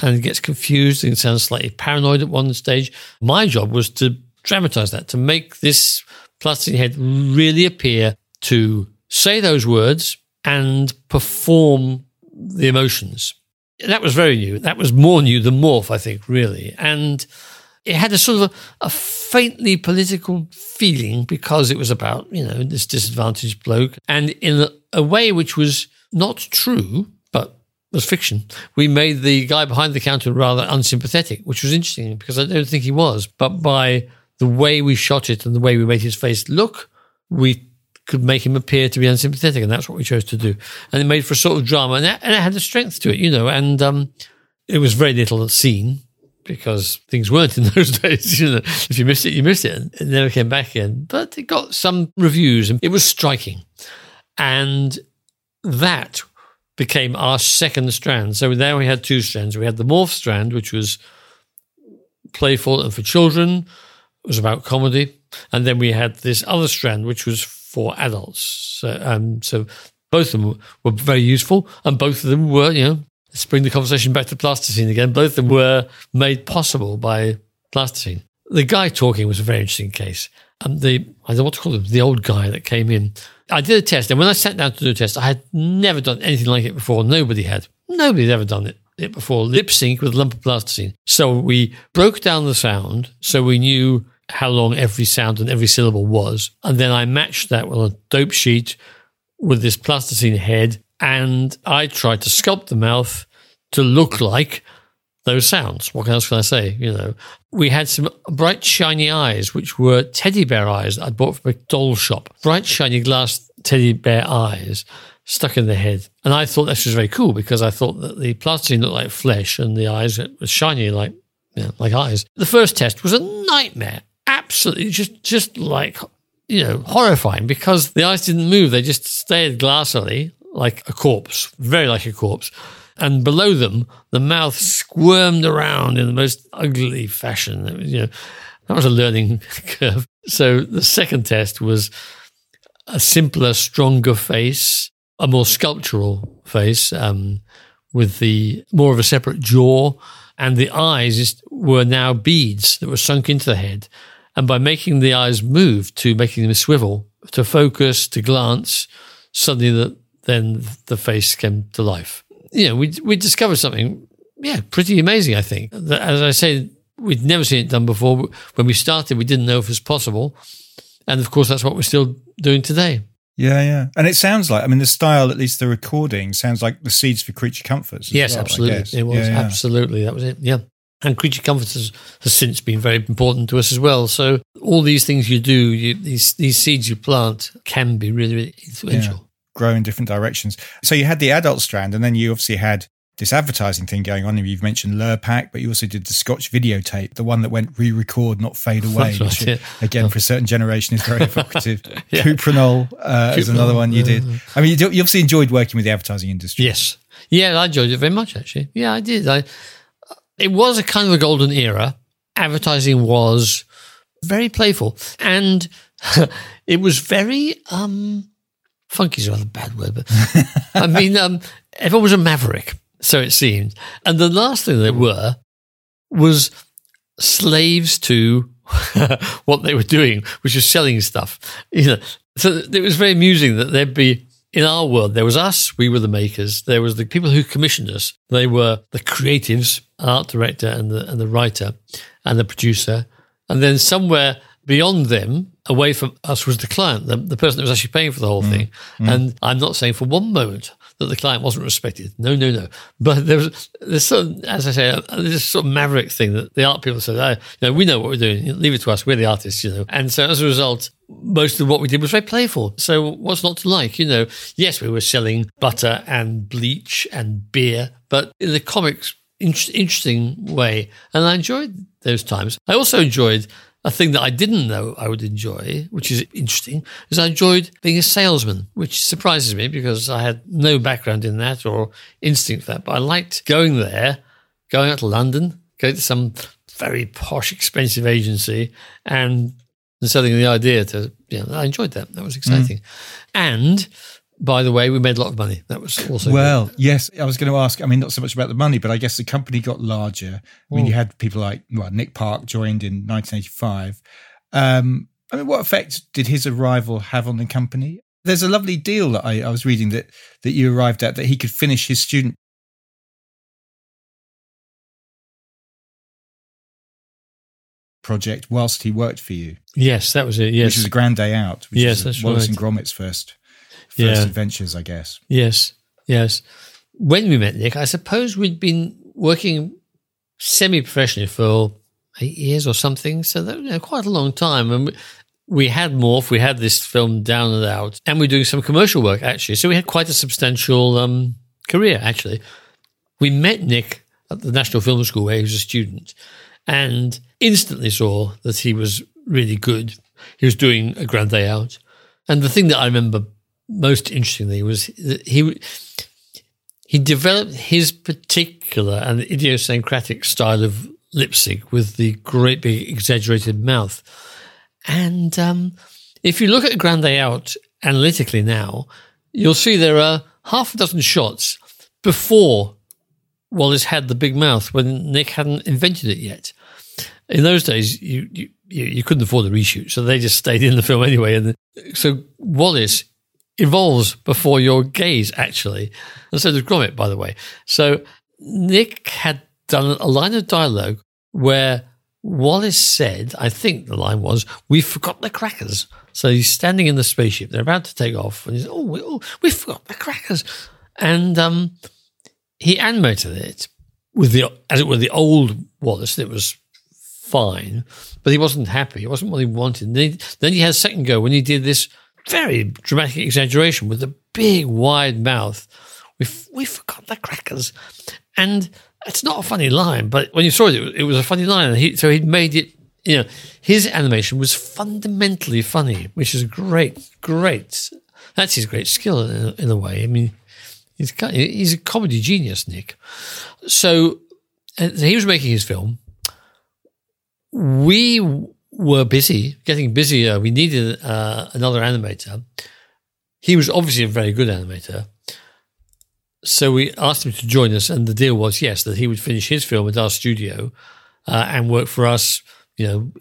and gets confused and sounds slightly paranoid at one stage. My job was to dramatize that, to make this plasticine head really appear to say those words and perform the emotions. That was very new. That was more new than Morph, I think, really. And it had a sort of a, a, faintly political feeling because it was about, you know, this disadvantaged bloke. And in a, a way which was not true, but was fiction, we made the guy behind the counter rather unsympathetic, which was interesting because I don't think he was. But by the way we shot it and the way we made his face look, we could make him appear to be unsympathetic, and that's what we chose to do. And it made for a sort of drama, and, and it had a strength to it, you know. And um, it was very little seen because things weren't in those days. You know, if you missed it, you missed it. And it never came back again. But it got some reviews, and it was striking. And that became our second strand. So there we had two strands. We had the morph strand, which was playful and for children. Was about comedy. And then we had this other strand, which was for adults. So, um, so both of them were very useful, and both of them were, you know, let's bring the conversation back to plasticine again. Both of them were made possible by plasticine. The guy talking was a very interesting case. And the, I don't know what to call him, the old guy that came in. I did a test, and when I sat down to do a test, I had never done anything like it before. Nobody had. Nobody had ever done it, it before. Lip sync with lump of plasticine. So we broke down the sound so we knew how long every sound and every syllable was. And then I matched that with a dope sheet with this plasticine head. And I tried to sculpt the mouth to look like those sounds. What else can I say? You know, we had some bright, shiny eyes, which were teddy bear eyes I'd bought from a doll shop. Bright, shiny glass teddy bear eyes stuck in the head. And I thought this was very cool because I thought that the plasticine looked like flesh and the eyes were shiny like, know, like eyes. The first test was a nightmare absolutely just just like you know horrifying because the eyes didn't move; they just stared glassily like a corpse, very like a corpse. And below them, the mouth squirmed around in the most ugly fashion. Was, you know, that was a learning curve. So the second test was a simpler, stronger face, a more sculptural face, um, with the more of a separate jaw, and the eyes were now beads that were sunk into the head and by making the eyes move to making them swivel, to focus, to glance, suddenly the, then the face came to life. You know, we, we discovered something, yeah, pretty amazing, I think. As I say, we'd never seen it done before. When we started, we didn't know if it was possible. And of course, that's what we're still doing today. Yeah, yeah. And it sounds like, I mean, the style, at least the recording, sounds like the seeds for creature comforts. Yes, well, absolutely. It was. Yeah, yeah. Absolutely. That was it. Yeah. And creature comforts has, has, since been very important to us as well. So all these things you do, you, these these seeds you plant, can be really, really influential. Yeah. Grow in different directions. So you had the adult strand, and then you obviously had this advertising thing going on. You've mentioned Lurpak, but you also did the Scotch videotape, the one that went re-record, not fade away. Right, yeah. Again, for a certain generation, is very evocative. yeah. Cuprinol uh, is another one you did. I mean, you, you obviously enjoyed working with the advertising industry. Yes, yeah, I enjoyed it very much. Actually, yeah, I did. I it was a kind of a golden era. Advertising was very playful and it was very um funky is a rather bad word, but I mean um everyone was a maverick, so it seemed. And the last thing they were was slaves to what they were doing, which was selling stuff. You know, so it was very amusing that there'd be in our world, there was us, we were the makers. There was the people who commissioned us. They were the creatives, art director and the, and the writer and the producer. And then somewhere beyond them, away from us, was the client, the, the person that was actually paying for the whole mm. thing. Mm. And I'm not saying for one moment that the client wasn't respected. No, no, no. But there was, there's some, as I say, there's this sort of maverick thing that the art people said, oh, you know, we know what we're doing. Leave it to us. We're the artists, you know. And so as a result, most of what we did was very playful. So what's not to like? You know, yes, we were selling butter and bleach and beer, but in the comics, interesting way. And I enjoyed those times. I also enjoyed a thing that I didn't know I would enjoy, which is interesting, is I enjoyed being a salesman, which surprises me because I had no background in that or instinct for that. But I liked going there, going out to London, going to some very posh, expensive agency and, and selling the idea to, you know, I enjoyed that. That was exciting. Mm. And by the way, we made a lot of money. That was also well. Good. Yes, I was going to ask. I mean, not so much about the money, but I guess the company got larger. I mean, you had people like well, Nick Park joined in 1985. Um, I mean, what effect did his arrival have on the company? There's a lovely deal that I, I was reading that that you arrived at that he could finish his student project whilst he worked for you. Yes, that was it. Yes, which is a grand day out. Which yes, that's Wallace right. and Gromit's first first yeah. adventures, I guess. Yes, yes. When we met Nick, I suppose we'd been working semi-professionally for eight years or something, so that you know, quite a long time. And we, we had Morph, we had this film down and out, and we are doing some commercial work actually. So we had quite a substantial um, career actually. We met Nick at the National Film School where he was a student, and instantly saw that he was really good. He was doing a grand day out. And the thing that I remember most interestingly was that he he developed his particular and idiosyncratic style of lip sync with the great big exaggerated mouth. And um, if you look at Grand Day Out analytically now, you'll see there are half a dozen shots before Wallace had the big mouth when Nick hadn't invented it yet. In those days, you, you you couldn't afford the reshoot, so they just stayed in the film anyway. And so Wallace evolves before your gaze, actually. And so does Gromit, by the way. So Nick had done a line of dialogue where Wallace said, I think the line was, we forgot the crackers. So he's standing in the spaceship. They're about to take off. And he's, oh, we, oh, we forgot the crackers. And um, he animated it with the, as it were, the old Wallace. It was fine, but he wasn't happy. It wasn't what he wanted. Then he, then he had a second go when he did this very dramatic exaggeration with a big wide mouth. We we forgot the crackers, and it's not a funny line, but when you saw it, it was a funny line. He, so he'd made it. You know, his animation was fundamentally funny, which is great, great. That's his great skill in in a way. I mean, he's he's a comedy genius, Nick. So he was making his film. We were busy, getting busier. We needed uh, another animator. He was obviously a very good animator. So we asked him to join us, and the deal was yes, that he would finish his film at our studio uh, and work for us. You know,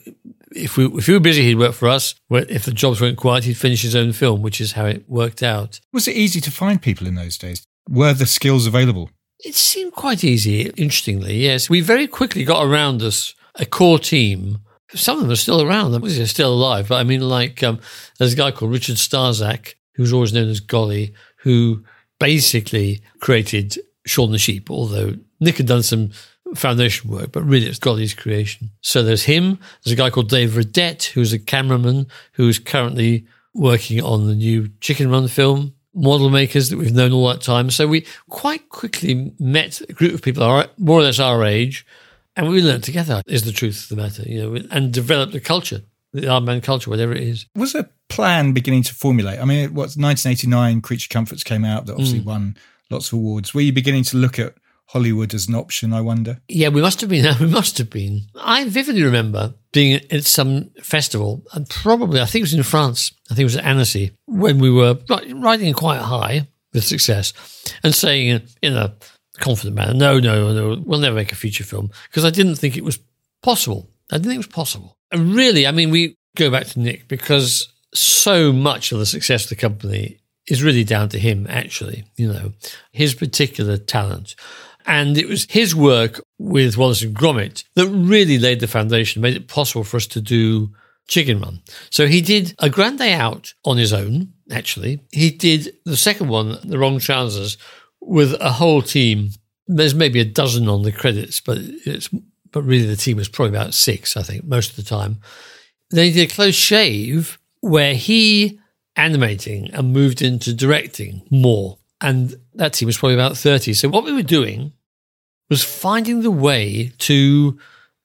if we if we were busy, he'd work for us. If the jobs weren't quiet, he'd finish his own film, which is how it worked out. Was it easy to find people in those days? Were the skills available? It seemed quite easy. Interestingly, yes, we very quickly got around us a core team some of them are still around. They're still alive. But I mean, like, um, there's a guy called Richard Starzak, who's always known as Golly, who basically created Shaun the Sheep, although Nick had done some foundation work, but really it's Golly's creation. So there's him. There's a guy called Dave Riddett, who's a cameraman who's currently working on the new Chicken Run film. Model makers that we've known all that time. So we quite quickly met a group of people more or less our age and we learn together is the truth of the matter, you know, and develop the culture, the Aardman culture, whatever it is. Was a plan beginning to formulate? I mean, what's 1989, Creature Comforts came out that obviously mm. won lots of awards. Were you beginning to look at Hollywood as an option, I wonder? Yeah, we must have been. We must have been. I vividly remember being at some festival, and probably, I think it was in France, I think it was at Annecy, when we were riding quite high with success and saying in a confident manner, no, no, no, we'll never make a feature film because I didn't think it was possible. I didn't think it was possible. And really, I mean, we go back to Nick because so much of the success of the company is really down to him, actually, you know, his particular talent. And it was his work with Wallace and Gromit that really laid the foundation, made it possible for us to do Chicken Run. So he did a Grand Day Out on his own, actually. He did the second one, The Wrong Trousers, with a whole team. There's maybe a dozen on the credits, but it's but really the team was probably about six, I think, most of the time. Then he did a close shave where he animating and moved into directing more. And that team was probably about 30. So what we were doing was finding the way to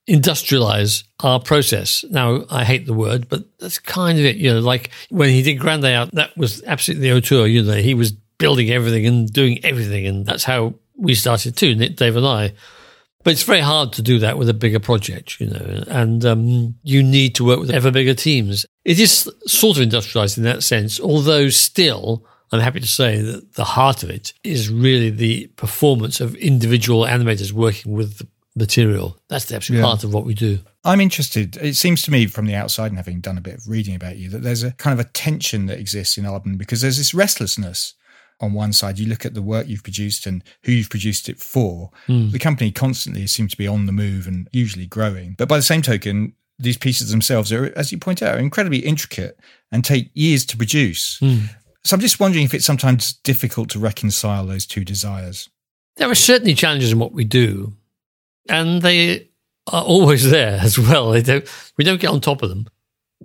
industrialize our process. Now, I hate the word, but that's kind of it. You know, like when he did Grand Day Out, that was absolutely the auteur. You know, he was building everything and doing everything. And that's how we started too, Nick, Dave and I. But it's very hard to do that with a bigger project, you know, and um, you need to work with ever bigger teams. It is sort of industrialized in that sense, although still, I'm happy to say that the heart of it is really the performance of individual animators working with the material. That's the absolute Yeah. heart of what we do. I'm interested. It seems to me from the outside and having done a bit of reading about you that there's a kind of a tension that exists in Aardman because there's this restlessness. On one side, you look at the work you've produced and who you've produced it for. Hmm. The company constantly seems to be on the move and usually growing. But by the same token, these pieces themselves are, as you point out, are incredibly intricate and take years to produce. Hmm. So I'm just wondering if it's sometimes difficult to reconcile those two desires. There are certainly challenges in what we do, and they are always there as well. They don't, we don't get on top of them,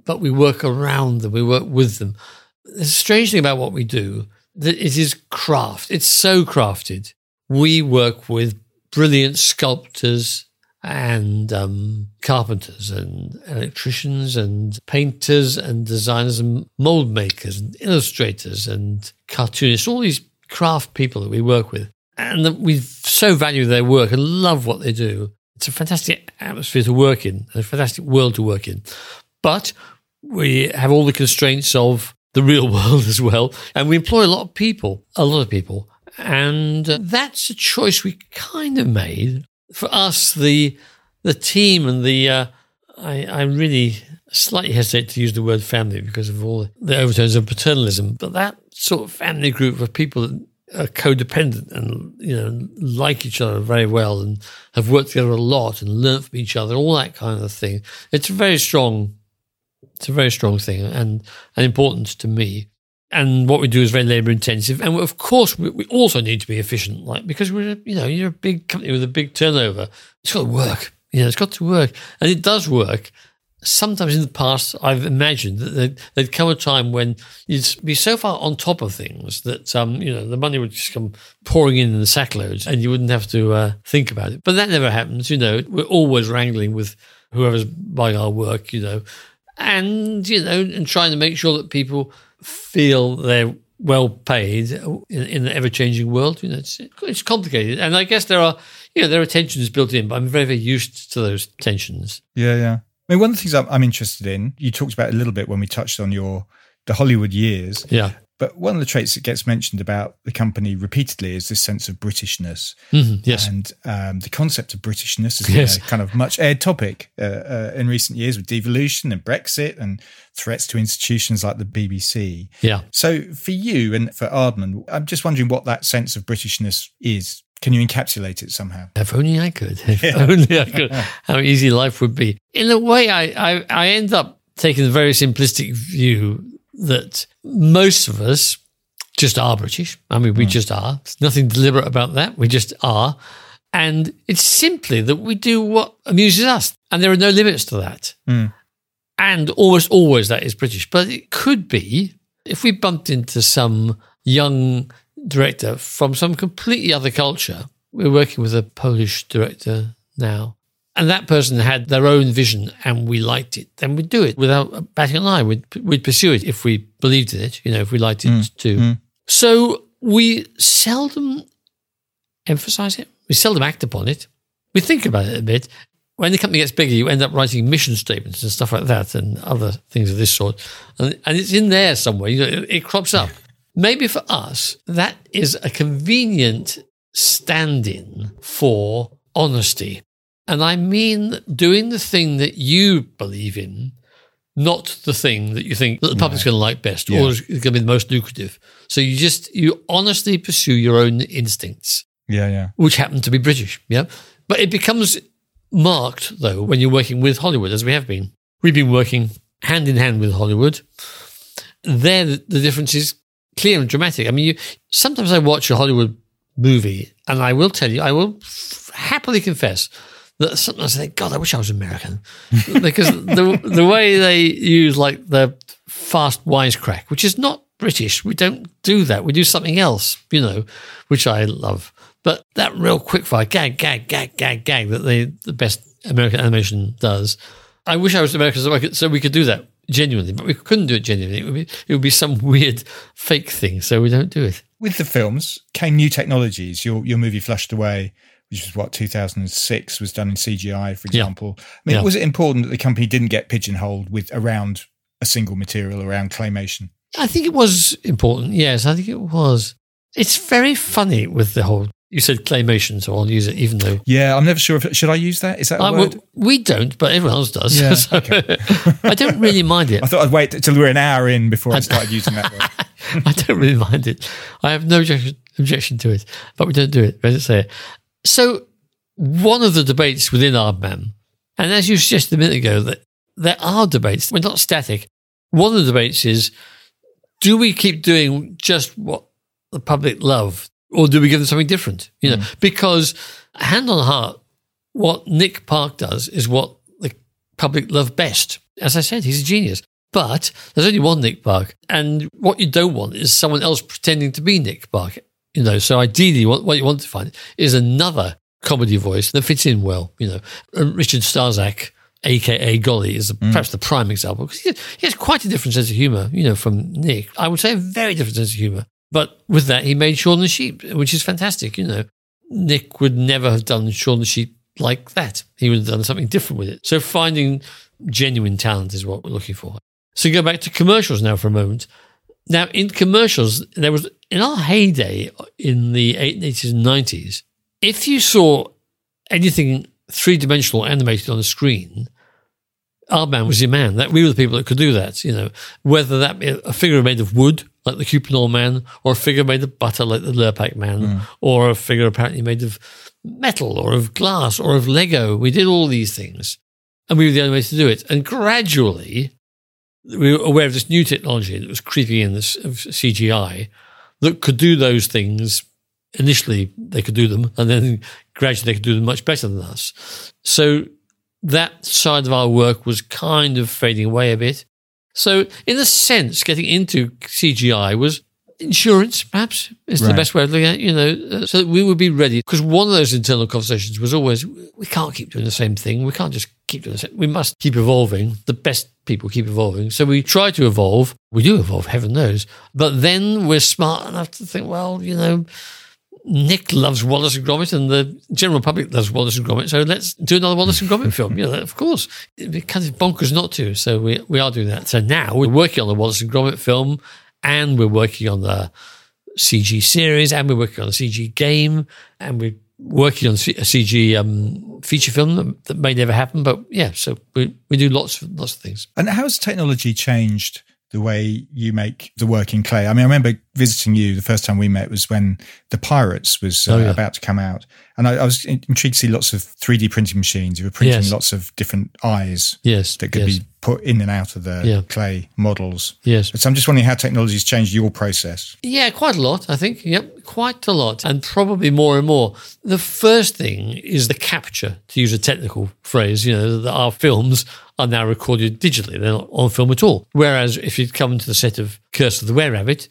but we work around them, we work with them. There's a strange thing about what we do that it is craft. It's so crafted. We work with brilliant sculptors and um, carpenters and electricians and painters and designers and mold makers and illustrators and cartoonists, all these craft people that we work with. And we so value their work and love what they do. It's a fantastic atmosphere to work in, a fantastic world to work in. But we have all the constraints of the real world as well. And we employ a lot of people, a lot of people. And that's a choice we kind of made. For us, the the team and the uh, I, I really slightly hesitate to use the word family because of all the overtones of paternalism, but that sort of family group of people that are codependent and you know like each other very well and have worked together a lot and learnt from each other, all that kind of thing. It's a very strong it's a very strong thing and, and important to me. And what we do is very labor intensive. And of course, we, we also need to be efficient, like, because we're, you know, you're a big company with a big turnover. It's got to work. You know, it's got to work. And it does work. Sometimes in the past, I've imagined that there'd, there'd come a time when you'd be so far on top of things that, um, you know, the money would just come pouring in in the sackloads and you wouldn't have to uh, think about it. But that never happens. You know, we're always wrangling with whoever's buying our work, you know, and you know, and trying to make sure that people feel they're well paid in, in the ever changing world. You know, it's it's complicated, and I guess there are you know there are tensions built in, but I'm very very used to those tensions. Yeah, yeah. I mean, one of the things I'm, I'm interested in, you talked about a little bit when we touched on your the Hollywood years, Yeah, but one of the traits that gets mentioned about the company repeatedly is this sense of Britishness. Mhm, yes, And um, the concept of Britishness is Yes. a kind of much aired topic uh, uh, in recent years with devolution and Brexit and threats to institutions like the BBC. yeah. So for you and for Aardman, I'm just wondering what that sense of Britishness is. Can you encapsulate it somehow? If only I could. If only I could. How easy life would be. In a way, I, I, I end up taking a very simplistic view that most of us just are British. I mean, we hmm. just are. There's nothing deliberate about that. We just are. And it's simply that we do what amuses us. And there are no limits to that. Hmm. And almost always that is British. But it could be if we bumped into some young director from some completely other culture. We're working with a Polish director now. And that person had their own vision and we liked it, then we'd do it without batting an eye. We'd, we'd pursue it if we believed in it, you know, if we liked it mm, too. Mm. So we seldom emphasize it. We seldom act upon it. We think about it a bit. When the company gets bigger, you end up writing mission statements and stuff like that and other things of this sort. And, and it's in there somewhere. You know, it, it crops up. Maybe for us, that is a convenient stand in for honesty. And I mean doing the thing that you believe in, not the thing that you think that the public's going to like best Yeah. or is going to be the most lucrative. So you just, you honestly pursue your own instincts Yeah, yeah. which happen to be British. Yeah. But it becomes marked, though, when you're working with Hollywood, as we have been. We've been working hand in hand with Hollywood. There, the, the difference is clear and dramatic. I mean, you, sometimes I watch a Hollywood movie, and I will tell you, I will f- happily confess that sometimes I think, God, I wish I was American, because the the way they use like the fast wisecrack, which is not British. We don't do that. We do something else, you know, which I love. But that real quickfire gag, gag, gag, gag, gag that they the best American animation does. I wish I was American so, could, so we could do that genuinely, but we couldn't do it genuinely. It would be, it would be some weird fake thing, so we don't do it. With the films came new technologies. Your your movie Flushed Away, which was what 2006 was done in CGI, for example. I mean, Yeah. was it important that the company didn't get pigeonholed with around a single material around claymation? I think it was important. Yes, I think it was. It's very funny with the whole. You said claymation, so I'll use it, even though Yeah, I'm never sure if should I use that. Is that I, word? well, we don't, but everyone else does. Yeah, So I don't really mind it. I thought I'd wait till we're an hour in before I started using that word. I don't really mind it. I have no objection, objection to it, but we don't do it. Let's say it. So, one of the debates within Aardman, and as you suggested a minute ago, that there are debates. We're not static. One of the debates is: Do we keep doing just what the public love, or do we give them something different? You know, hmm. because hand on heart, what Nick Park does is what the public love best. As I said, he's a genius. But there's only one Nick Park, and what you don't want is someone else pretending to be Nick Park. You know, so ideally, what, what you want to find is another comedy voice that fits in well. You know, Richard Starzak, aka Golly, is mm. perhaps the prime example because he, he has quite a different sense of humor. You know, from Nick, I would say a very different sense of humor. But with that, he made Shaun the Sheep, which is fantastic. You know, Nick would never have done Shaun the Sheep like that. He would have done something different with it. So finding genuine talent is what we're looking for. So go back to commercials now for a moment. Now in commercials, there was in our heyday in the 80s and 90s, if you saw anything three dimensional animated on the screen, our man was your man. That we were the people that could do that. You know, whether that be a figure made of wood like the Cuprinol man, or a figure made of butter like the Lurpak man, mm. or a figure apparently made of metal or of glass or of Lego. We did all these things, and we were the only way to do it. And gradually, we were aware of this new technology that was creeping in this CGI that could do those things. Initially, they could do them, and then gradually they could do them much better than us. So that side of our work was kind of fading away a bit. So, in a sense, getting into CGI was insurance, perhaps, is the best way of looking at it, you know, uh, so that we would be ready. Because one of those internal conversations was always, we can't keep doing the same thing. We can't just keep doing the same. We must keep evolving. The best people keep evolving. So we try to evolve. We do evolve, heaven knows. But then we're smart enough to think, well, you know, Nick loves Wallace and Gromit, and the general public loves Wallace and Gromit. So let's do another Wallace and Gromit film. You know, of course, it'd be kind of bonkers not to. So we we are doing that. So now we're working on the Wallace and Gromit film, and we're working on the CG series, and we're working on a CG game, and we're working on a CG um, feature film that, that may never happen. But yeah, so we we do lots of lots of things. And how's technology changed the way you make the work in clay? I mean, I remember visiting you the first time we met was when The Pirates was uh, Oh, yeah. about to come out. And I, I was intrigued to see lots of 3D printing machines. You were printing Yes. lots of different eyes Yes, that could yes, be put in and out of the Yeah. clay models. yes. So I'm just wondering how technology's changed your process. Yeah, quite a lot, I think. Yep, quite a lot. And probably more and more. The first thing is the capture, to use a technical phrase, you know, that our films are now recorded digitally. They're not on film at all. Whereas if you'd come to the set of Curse of the Were Rabbit,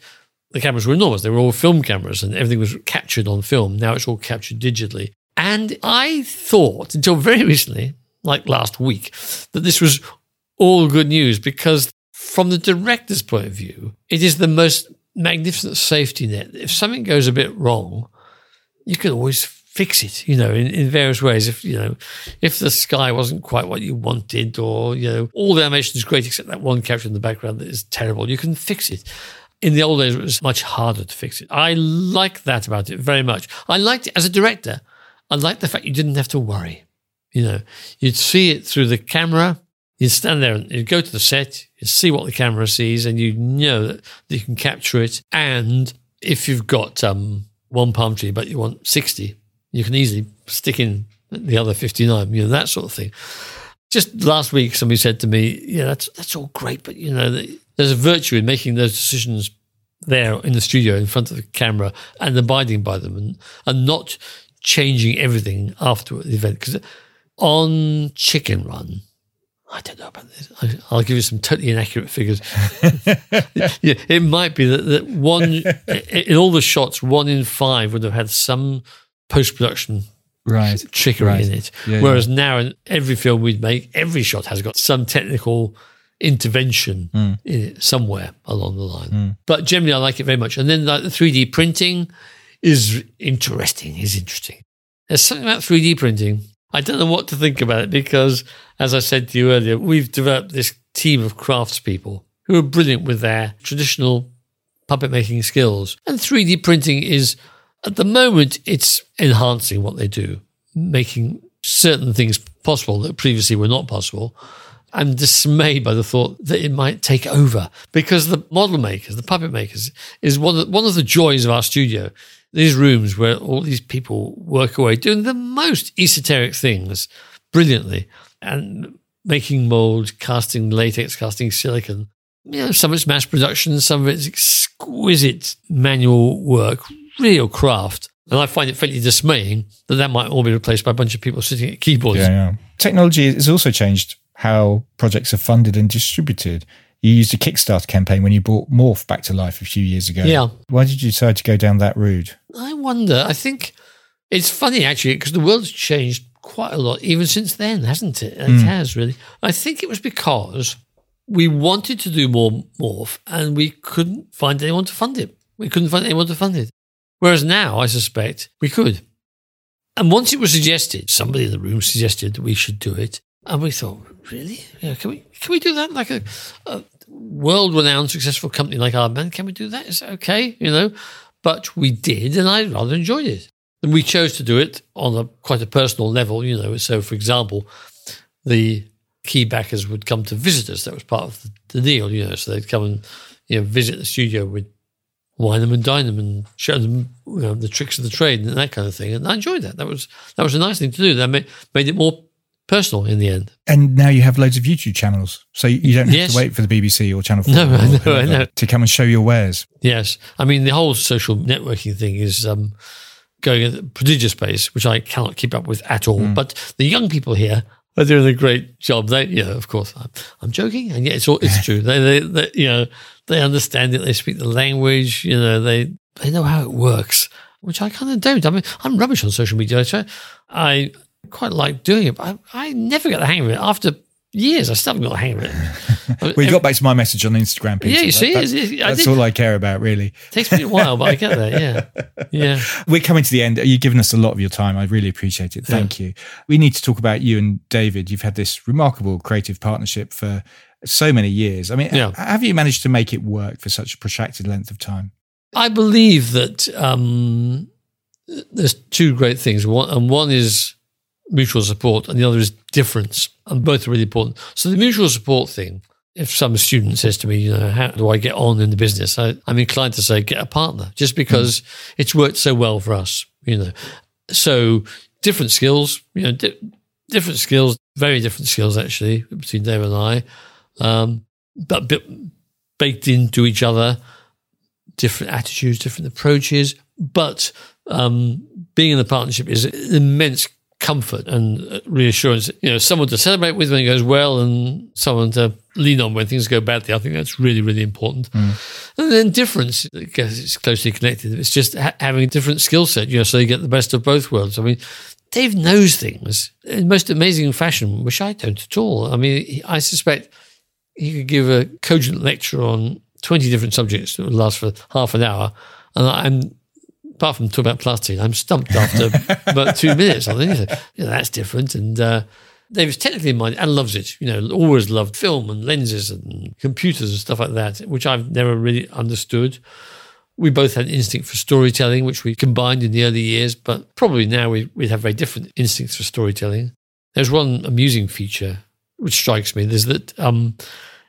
the cameras were enormous. They were all film cameras and everything was captured on film. Now it's all captured digitally. And I thought until very recently, like last week, that this was all good news because from the director's point of view, it is the most magnificent safety net. If something goes a bit wrong, you can always fix it, you know, in, in various ways. If, you know, if the sky wasn't quite what you wanted or, you know, all the animation is great except that one character in the background that is terrible, you can fix it. In the old days, it was much harder to fix it. I like that about it very much. I liked it as a director. I liked the fact you didn't have to worry. You know, you'd see it through the camera. You'd stand there and you'd go to the set, you'd see what the camera sees, and you know that you can capture it. And if you've got um, one palm tree, but you want 60, you can easily stick in the other 59, you know, that sort of thing. just last week, somebody said to me, "Yeah, that's that's all great, but you know, there's a virtue in making those decisions there in the studio in front of the camera and abiding by them, and and not changing everything after the event. Because on Chicken Run, I don't know about this. I, will give you some totally inaccurate figures. yeah, it might be that, that one in all the shots, one in five would have had some post production right trickery right. in it. Yeah, Whereas yeah. now in every film we make, every shot has got some technical intervention mm. in it somewhere along the line. Mm. But generally, I like it very much. And then like the 3D printing is interesting. Is interesting. There's something about 3D printing. I don't know what to think about it because, as I said to you earlier, we've developed this team of craftspeople who are brilliant with their traditional puppet making skills. And 3D printing is at the moment, it's enhancing what they do, making certain things possible that previously were not possible. I'm dismayed by the thought that it might take over because the model makers, the puppet makers, is one of, one of the joys of our studio. These rooms where all these people work away doing the most esoteric things brilliantly and making mold, casting latex, casting silicon. You know, some of it's mass production, some of it's exquisite manual work, real craft. And I find it fairly dismaying that that might all be replaced by a bunch of people sitting at keyboards. Yeah, yeah. Technology has also changed how projects are funded and distributed. You used a Kickstarter campaign when you brought Morph back to life a few years ago. Yeah. Why did you decide to go down that route? I wonder. I think it's funny actually because the world's changed quite a lot even since then, hasn't it? It mm. has really. I think it was because we wanted to do more Morph and we couldn't find anyone to fund it. We couldn't find anyone to fund it. Whereas now, I suspect we could. And once it was suggested, somebody in the room suggested that we should do it, and we thought, really? Yeah, can we can we do that? Like a, a world-renowned successful company like Aardman, can we do that? Is that okay? You know, but we did, and I rather enjoyed it. And we chose to do it on a quite a personal level. You know, so for example, the key backers would come to visit us. That was part of the deal. You know, so they'd come and you know visit the studio with wine them and dine them and show them you know, the tricks of the trade and that kind of thing. And I enjoyed that. That was that was a nice thing to do. That made, made it more personal in the end. And now you have loads of YouTube channels, so you don't have yes. to wait for the BBC or Channel Four no, or, I know. to come and show your wares. Yes, I mean the whole social networking thing is. Um, going at a prodigious pace, which I cannot keep up with at all. Mm. But the young people here are doing a great job. They, yeah, of course, I'm, I'm joking, and yeah, it's all, it's true. They, they, they, you know, they understand it. They speak the language. You know, they they know how it works, which I kind of don't. I mean, I'm rubbish on social media. I quite like doing it, but I, I never get the hang of it. After years, I still haven't got the hang of it. well, you got back to my message on Instagram, Peter. Yeah, you see, that, that's, that's all I care about, really. It takes me a while, but I get there. Yeah, yeah. We're coming to the end. You've given us a lot of your time. I really appreciate it. Thank yeah. you. We need to talk about you and David. You've had this remarkable creative partnership for so many years. I mean, yeah. have you managed to make it work for such a protracted length of time? I believe that um, there's two great things. One, and one is mutual support, and the other is difference, and both are really important. So the mutual support thing. If some student says to me, you know, how do I get on in the business? I, am inclined to say get a partner, just because mm. it's worked so well for us. You know, so different skills, you know, di- different skills, very different skills actually between Dave and I um, but baked into each other, different attitudes, different approaches. But um, being in the partnership is an immense comfort and reassurance. You know, someone to celebrate with when it goes well, and someone to lean on when things go badly. I think that's really, really important. Mm. And then difference, I guess it's closely connected. It's just ha- having a different skill set. You know, so you get the best of both worlds. I mean. Dave knows things in most amazing fashion, which I don't at all. I mean, I suspect he could give a cogent lecture on 20 different subjects that would last for half an hour. And I'm, apart from talking about plastic, I'm stumped after about two minutes. I think you know, that's different. And uh, David's technically minded and loves it. You know, always loved film and lenses and computers and stuff like that, which I've never really understood. We both had an instinct for storytelling, which we combined in the early years, but probably now we, we have very different instincts for storytelling. There's one amusing feature which strikes me is that um,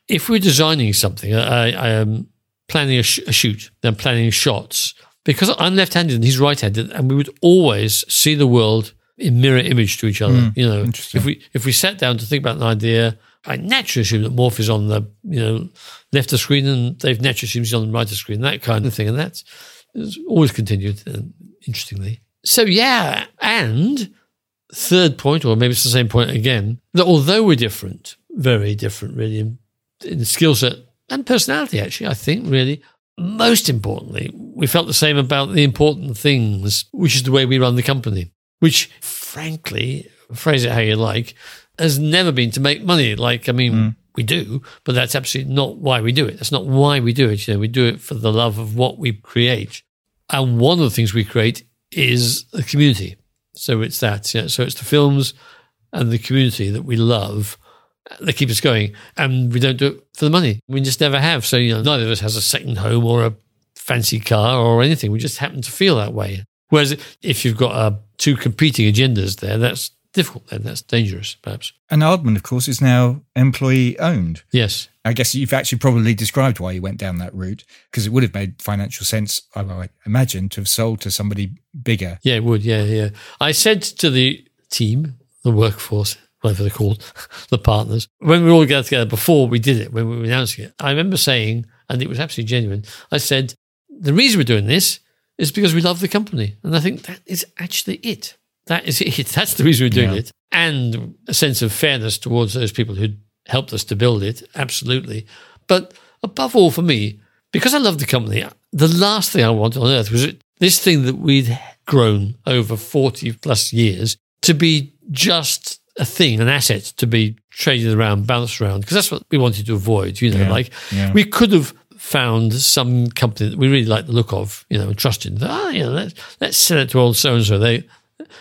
if we're designing something, I, I am planning a, sh- a shoot, then planning shots, because I'm left handed and he's right handed, and we would always see the world in mirror image to each other. Mm, you know, if we if we sat down to think about an idea, I naturally assume that Morph is on the you know left of screen and Dave naturally assumes he's on the right of screen, that kind of thing, and that's it's always continued. Uh, interestingly, so yeah, and third point, or maybe it's the same point again, that although we're different, very different, really, in, in skill set and personality, actually, I think, really, most importantly, we felt the same about the important things, which is the way we run the company, which, frankly, phrase it how you like, has never been to make money. Like, I mean, hmm. we do, but that's absolutely not why we do it. That's not why we do it. You know, we do it for the love of what we create. And one of the things we create is a community. So it's that. Yeah. So it's the films and the community that we love that keep us going. And we don't do it for the money. We just never have. So, you know, neither of us has a second home or a fancy car or anything. We just happen to feel that way. Whereas if you've got uh, two competing agendas there, that's difficult then. That's dangerous, perhaps. And Aardman, of course, is now employee owned. Yes. I guess you've actually probably described why you went down that route because it would have made financial sense, I I imagine, to have sold to somebody bigger. Yeah, it would. Yeah, yeah. I said to the team, the workforce, whatever they're called, the partners, when we all got together before we did it, when we were announcing it, I remember saying, and it was absolutely genuine, I said, the reason we're doing this is because we love the company. And I think that is actually it. That is it. That's the reason we're doing Yeah. it. And a sense of fairness towards those people who helped us to build it. Absolutely. But above all, for me, because I love the company, the last thing I wanted on earth was this thing that we'd grown over 40 plus years to be just a thing, an asset to be traded around, bounced around, because that's what we wanted to avoid. You know, Yeah, like yeah. we could have found some company that we really like the look of, you know, and trusted. Ah, you know, let's, let's sell it to old so and so. They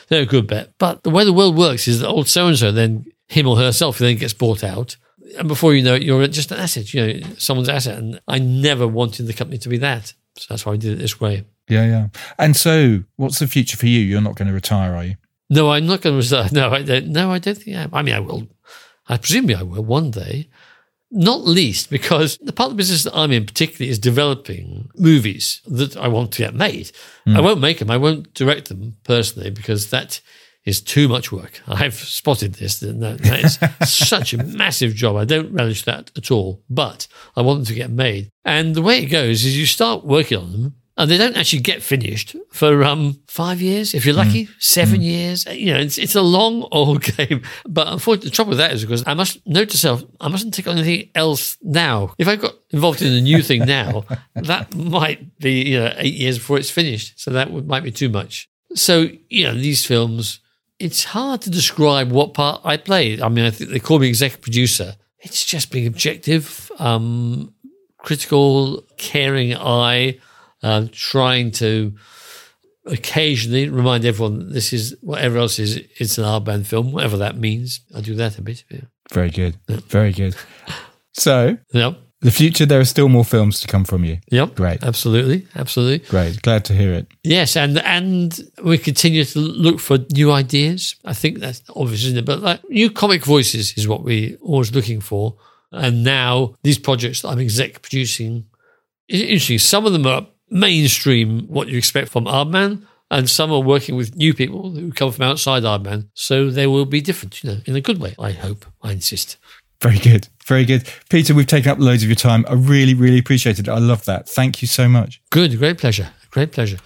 they're a good bet. But the way the world works is that old so and so then him or herself then gets bought out. And before you know it, you're just an asset, you know, someone's asset. And I never wanted the company to be that. So that's why I did it this way. Yeah, yeah. And so, what's the future for you? You're not going to retire, are you? No, I'm not going to resign. No, I don't. No, I don't think I am. I mean, I will. I presume I will one day. Not least because the part of the business that I'm in, particularly, is developing movies that I want to get made. I hmm. won't make them. I won't direct them personally because that is too much work. I've spotted this. That, that is such a massive job. I don't relish that at all. But I want them to get made. And the way it goes is you start working on them and they don't actually get finished for um, five years, if you're lucky, seven years. You know, it's, it's a long old game. But unfortunately, the trouble with that is because I must note to self, I mustn't take on anything else now. If I got involved in a new thing now, that might be you know eight years before it's finished. So that would, might be too much. So you know, these films, it's hard to describe what part I played. I mean, I think they call me executive producer. It's just being objective, um, critical, caring eye, uh, trying to occasionally remind everyone that this is whatever else is. It's an Aardman film, whatever that means. I do that a bit. Yeah. Very good. Very good. So, Yep. the future, there are still more films to come from you. Yep. Great. Absolutely. Absolutely. Great. Glad to hear it. Yes, and and we continue to look for new ideas. I think that's obvious, isn't it? But like new comic voices is what we always looking for. And now these projects that I'm exec producing, interesting. Some of them are mainstream, what you expect from Aardman, and some are working with new people who come from outside Aardman. So they will be different, you know, in a good way. I hope. I insist. Very good. Very good. Peter, we've taken up loads of your time. I really, really appreciate it. I love that. Thank you so much. Good, great pleasure, great pleasure.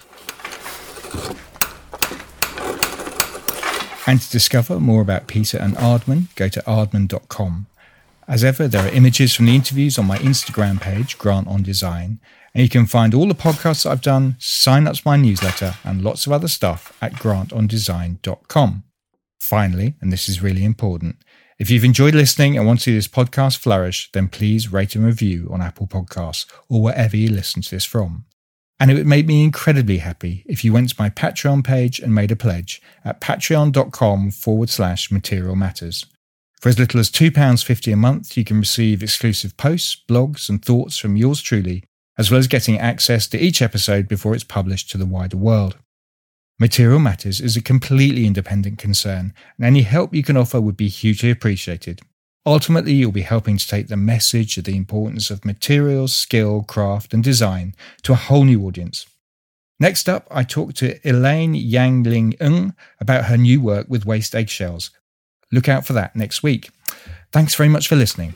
And to discover more about Peter and Aardman, go to aardman.com. As ever, there are images from the interviews on my Instagram page, Grant on Design, and you can find all the podcasts that I've done, sign up to my newsletter, and lots of other stuff at grantondesign.com. Finally, and this is really important, if you've enjoyed listening and want to see this podcast flourish, then please rate and review on Apple Podcasts or wherever you listen to this from. And it would make me incredibly happy if you went to my Patreon page and made a pledge at patreon.com forward slash material matters. For as little as £2.50 a month, you can receive exclusive posts, blogs, and thoughts from yours truly, as well as getting access to each episode before it's published to the wider world. Material Matters is a completely independent concern, and any help you can offer would be hugely appreciated. Ultimately, you'll be helping to take the message of the importance of materials, skill, craft, and design to a whole new audience. Next up, I talked to Elaine Yan Ling Ng about her new work with waste eggshells. Look out for that next week. Thanks very much for listening.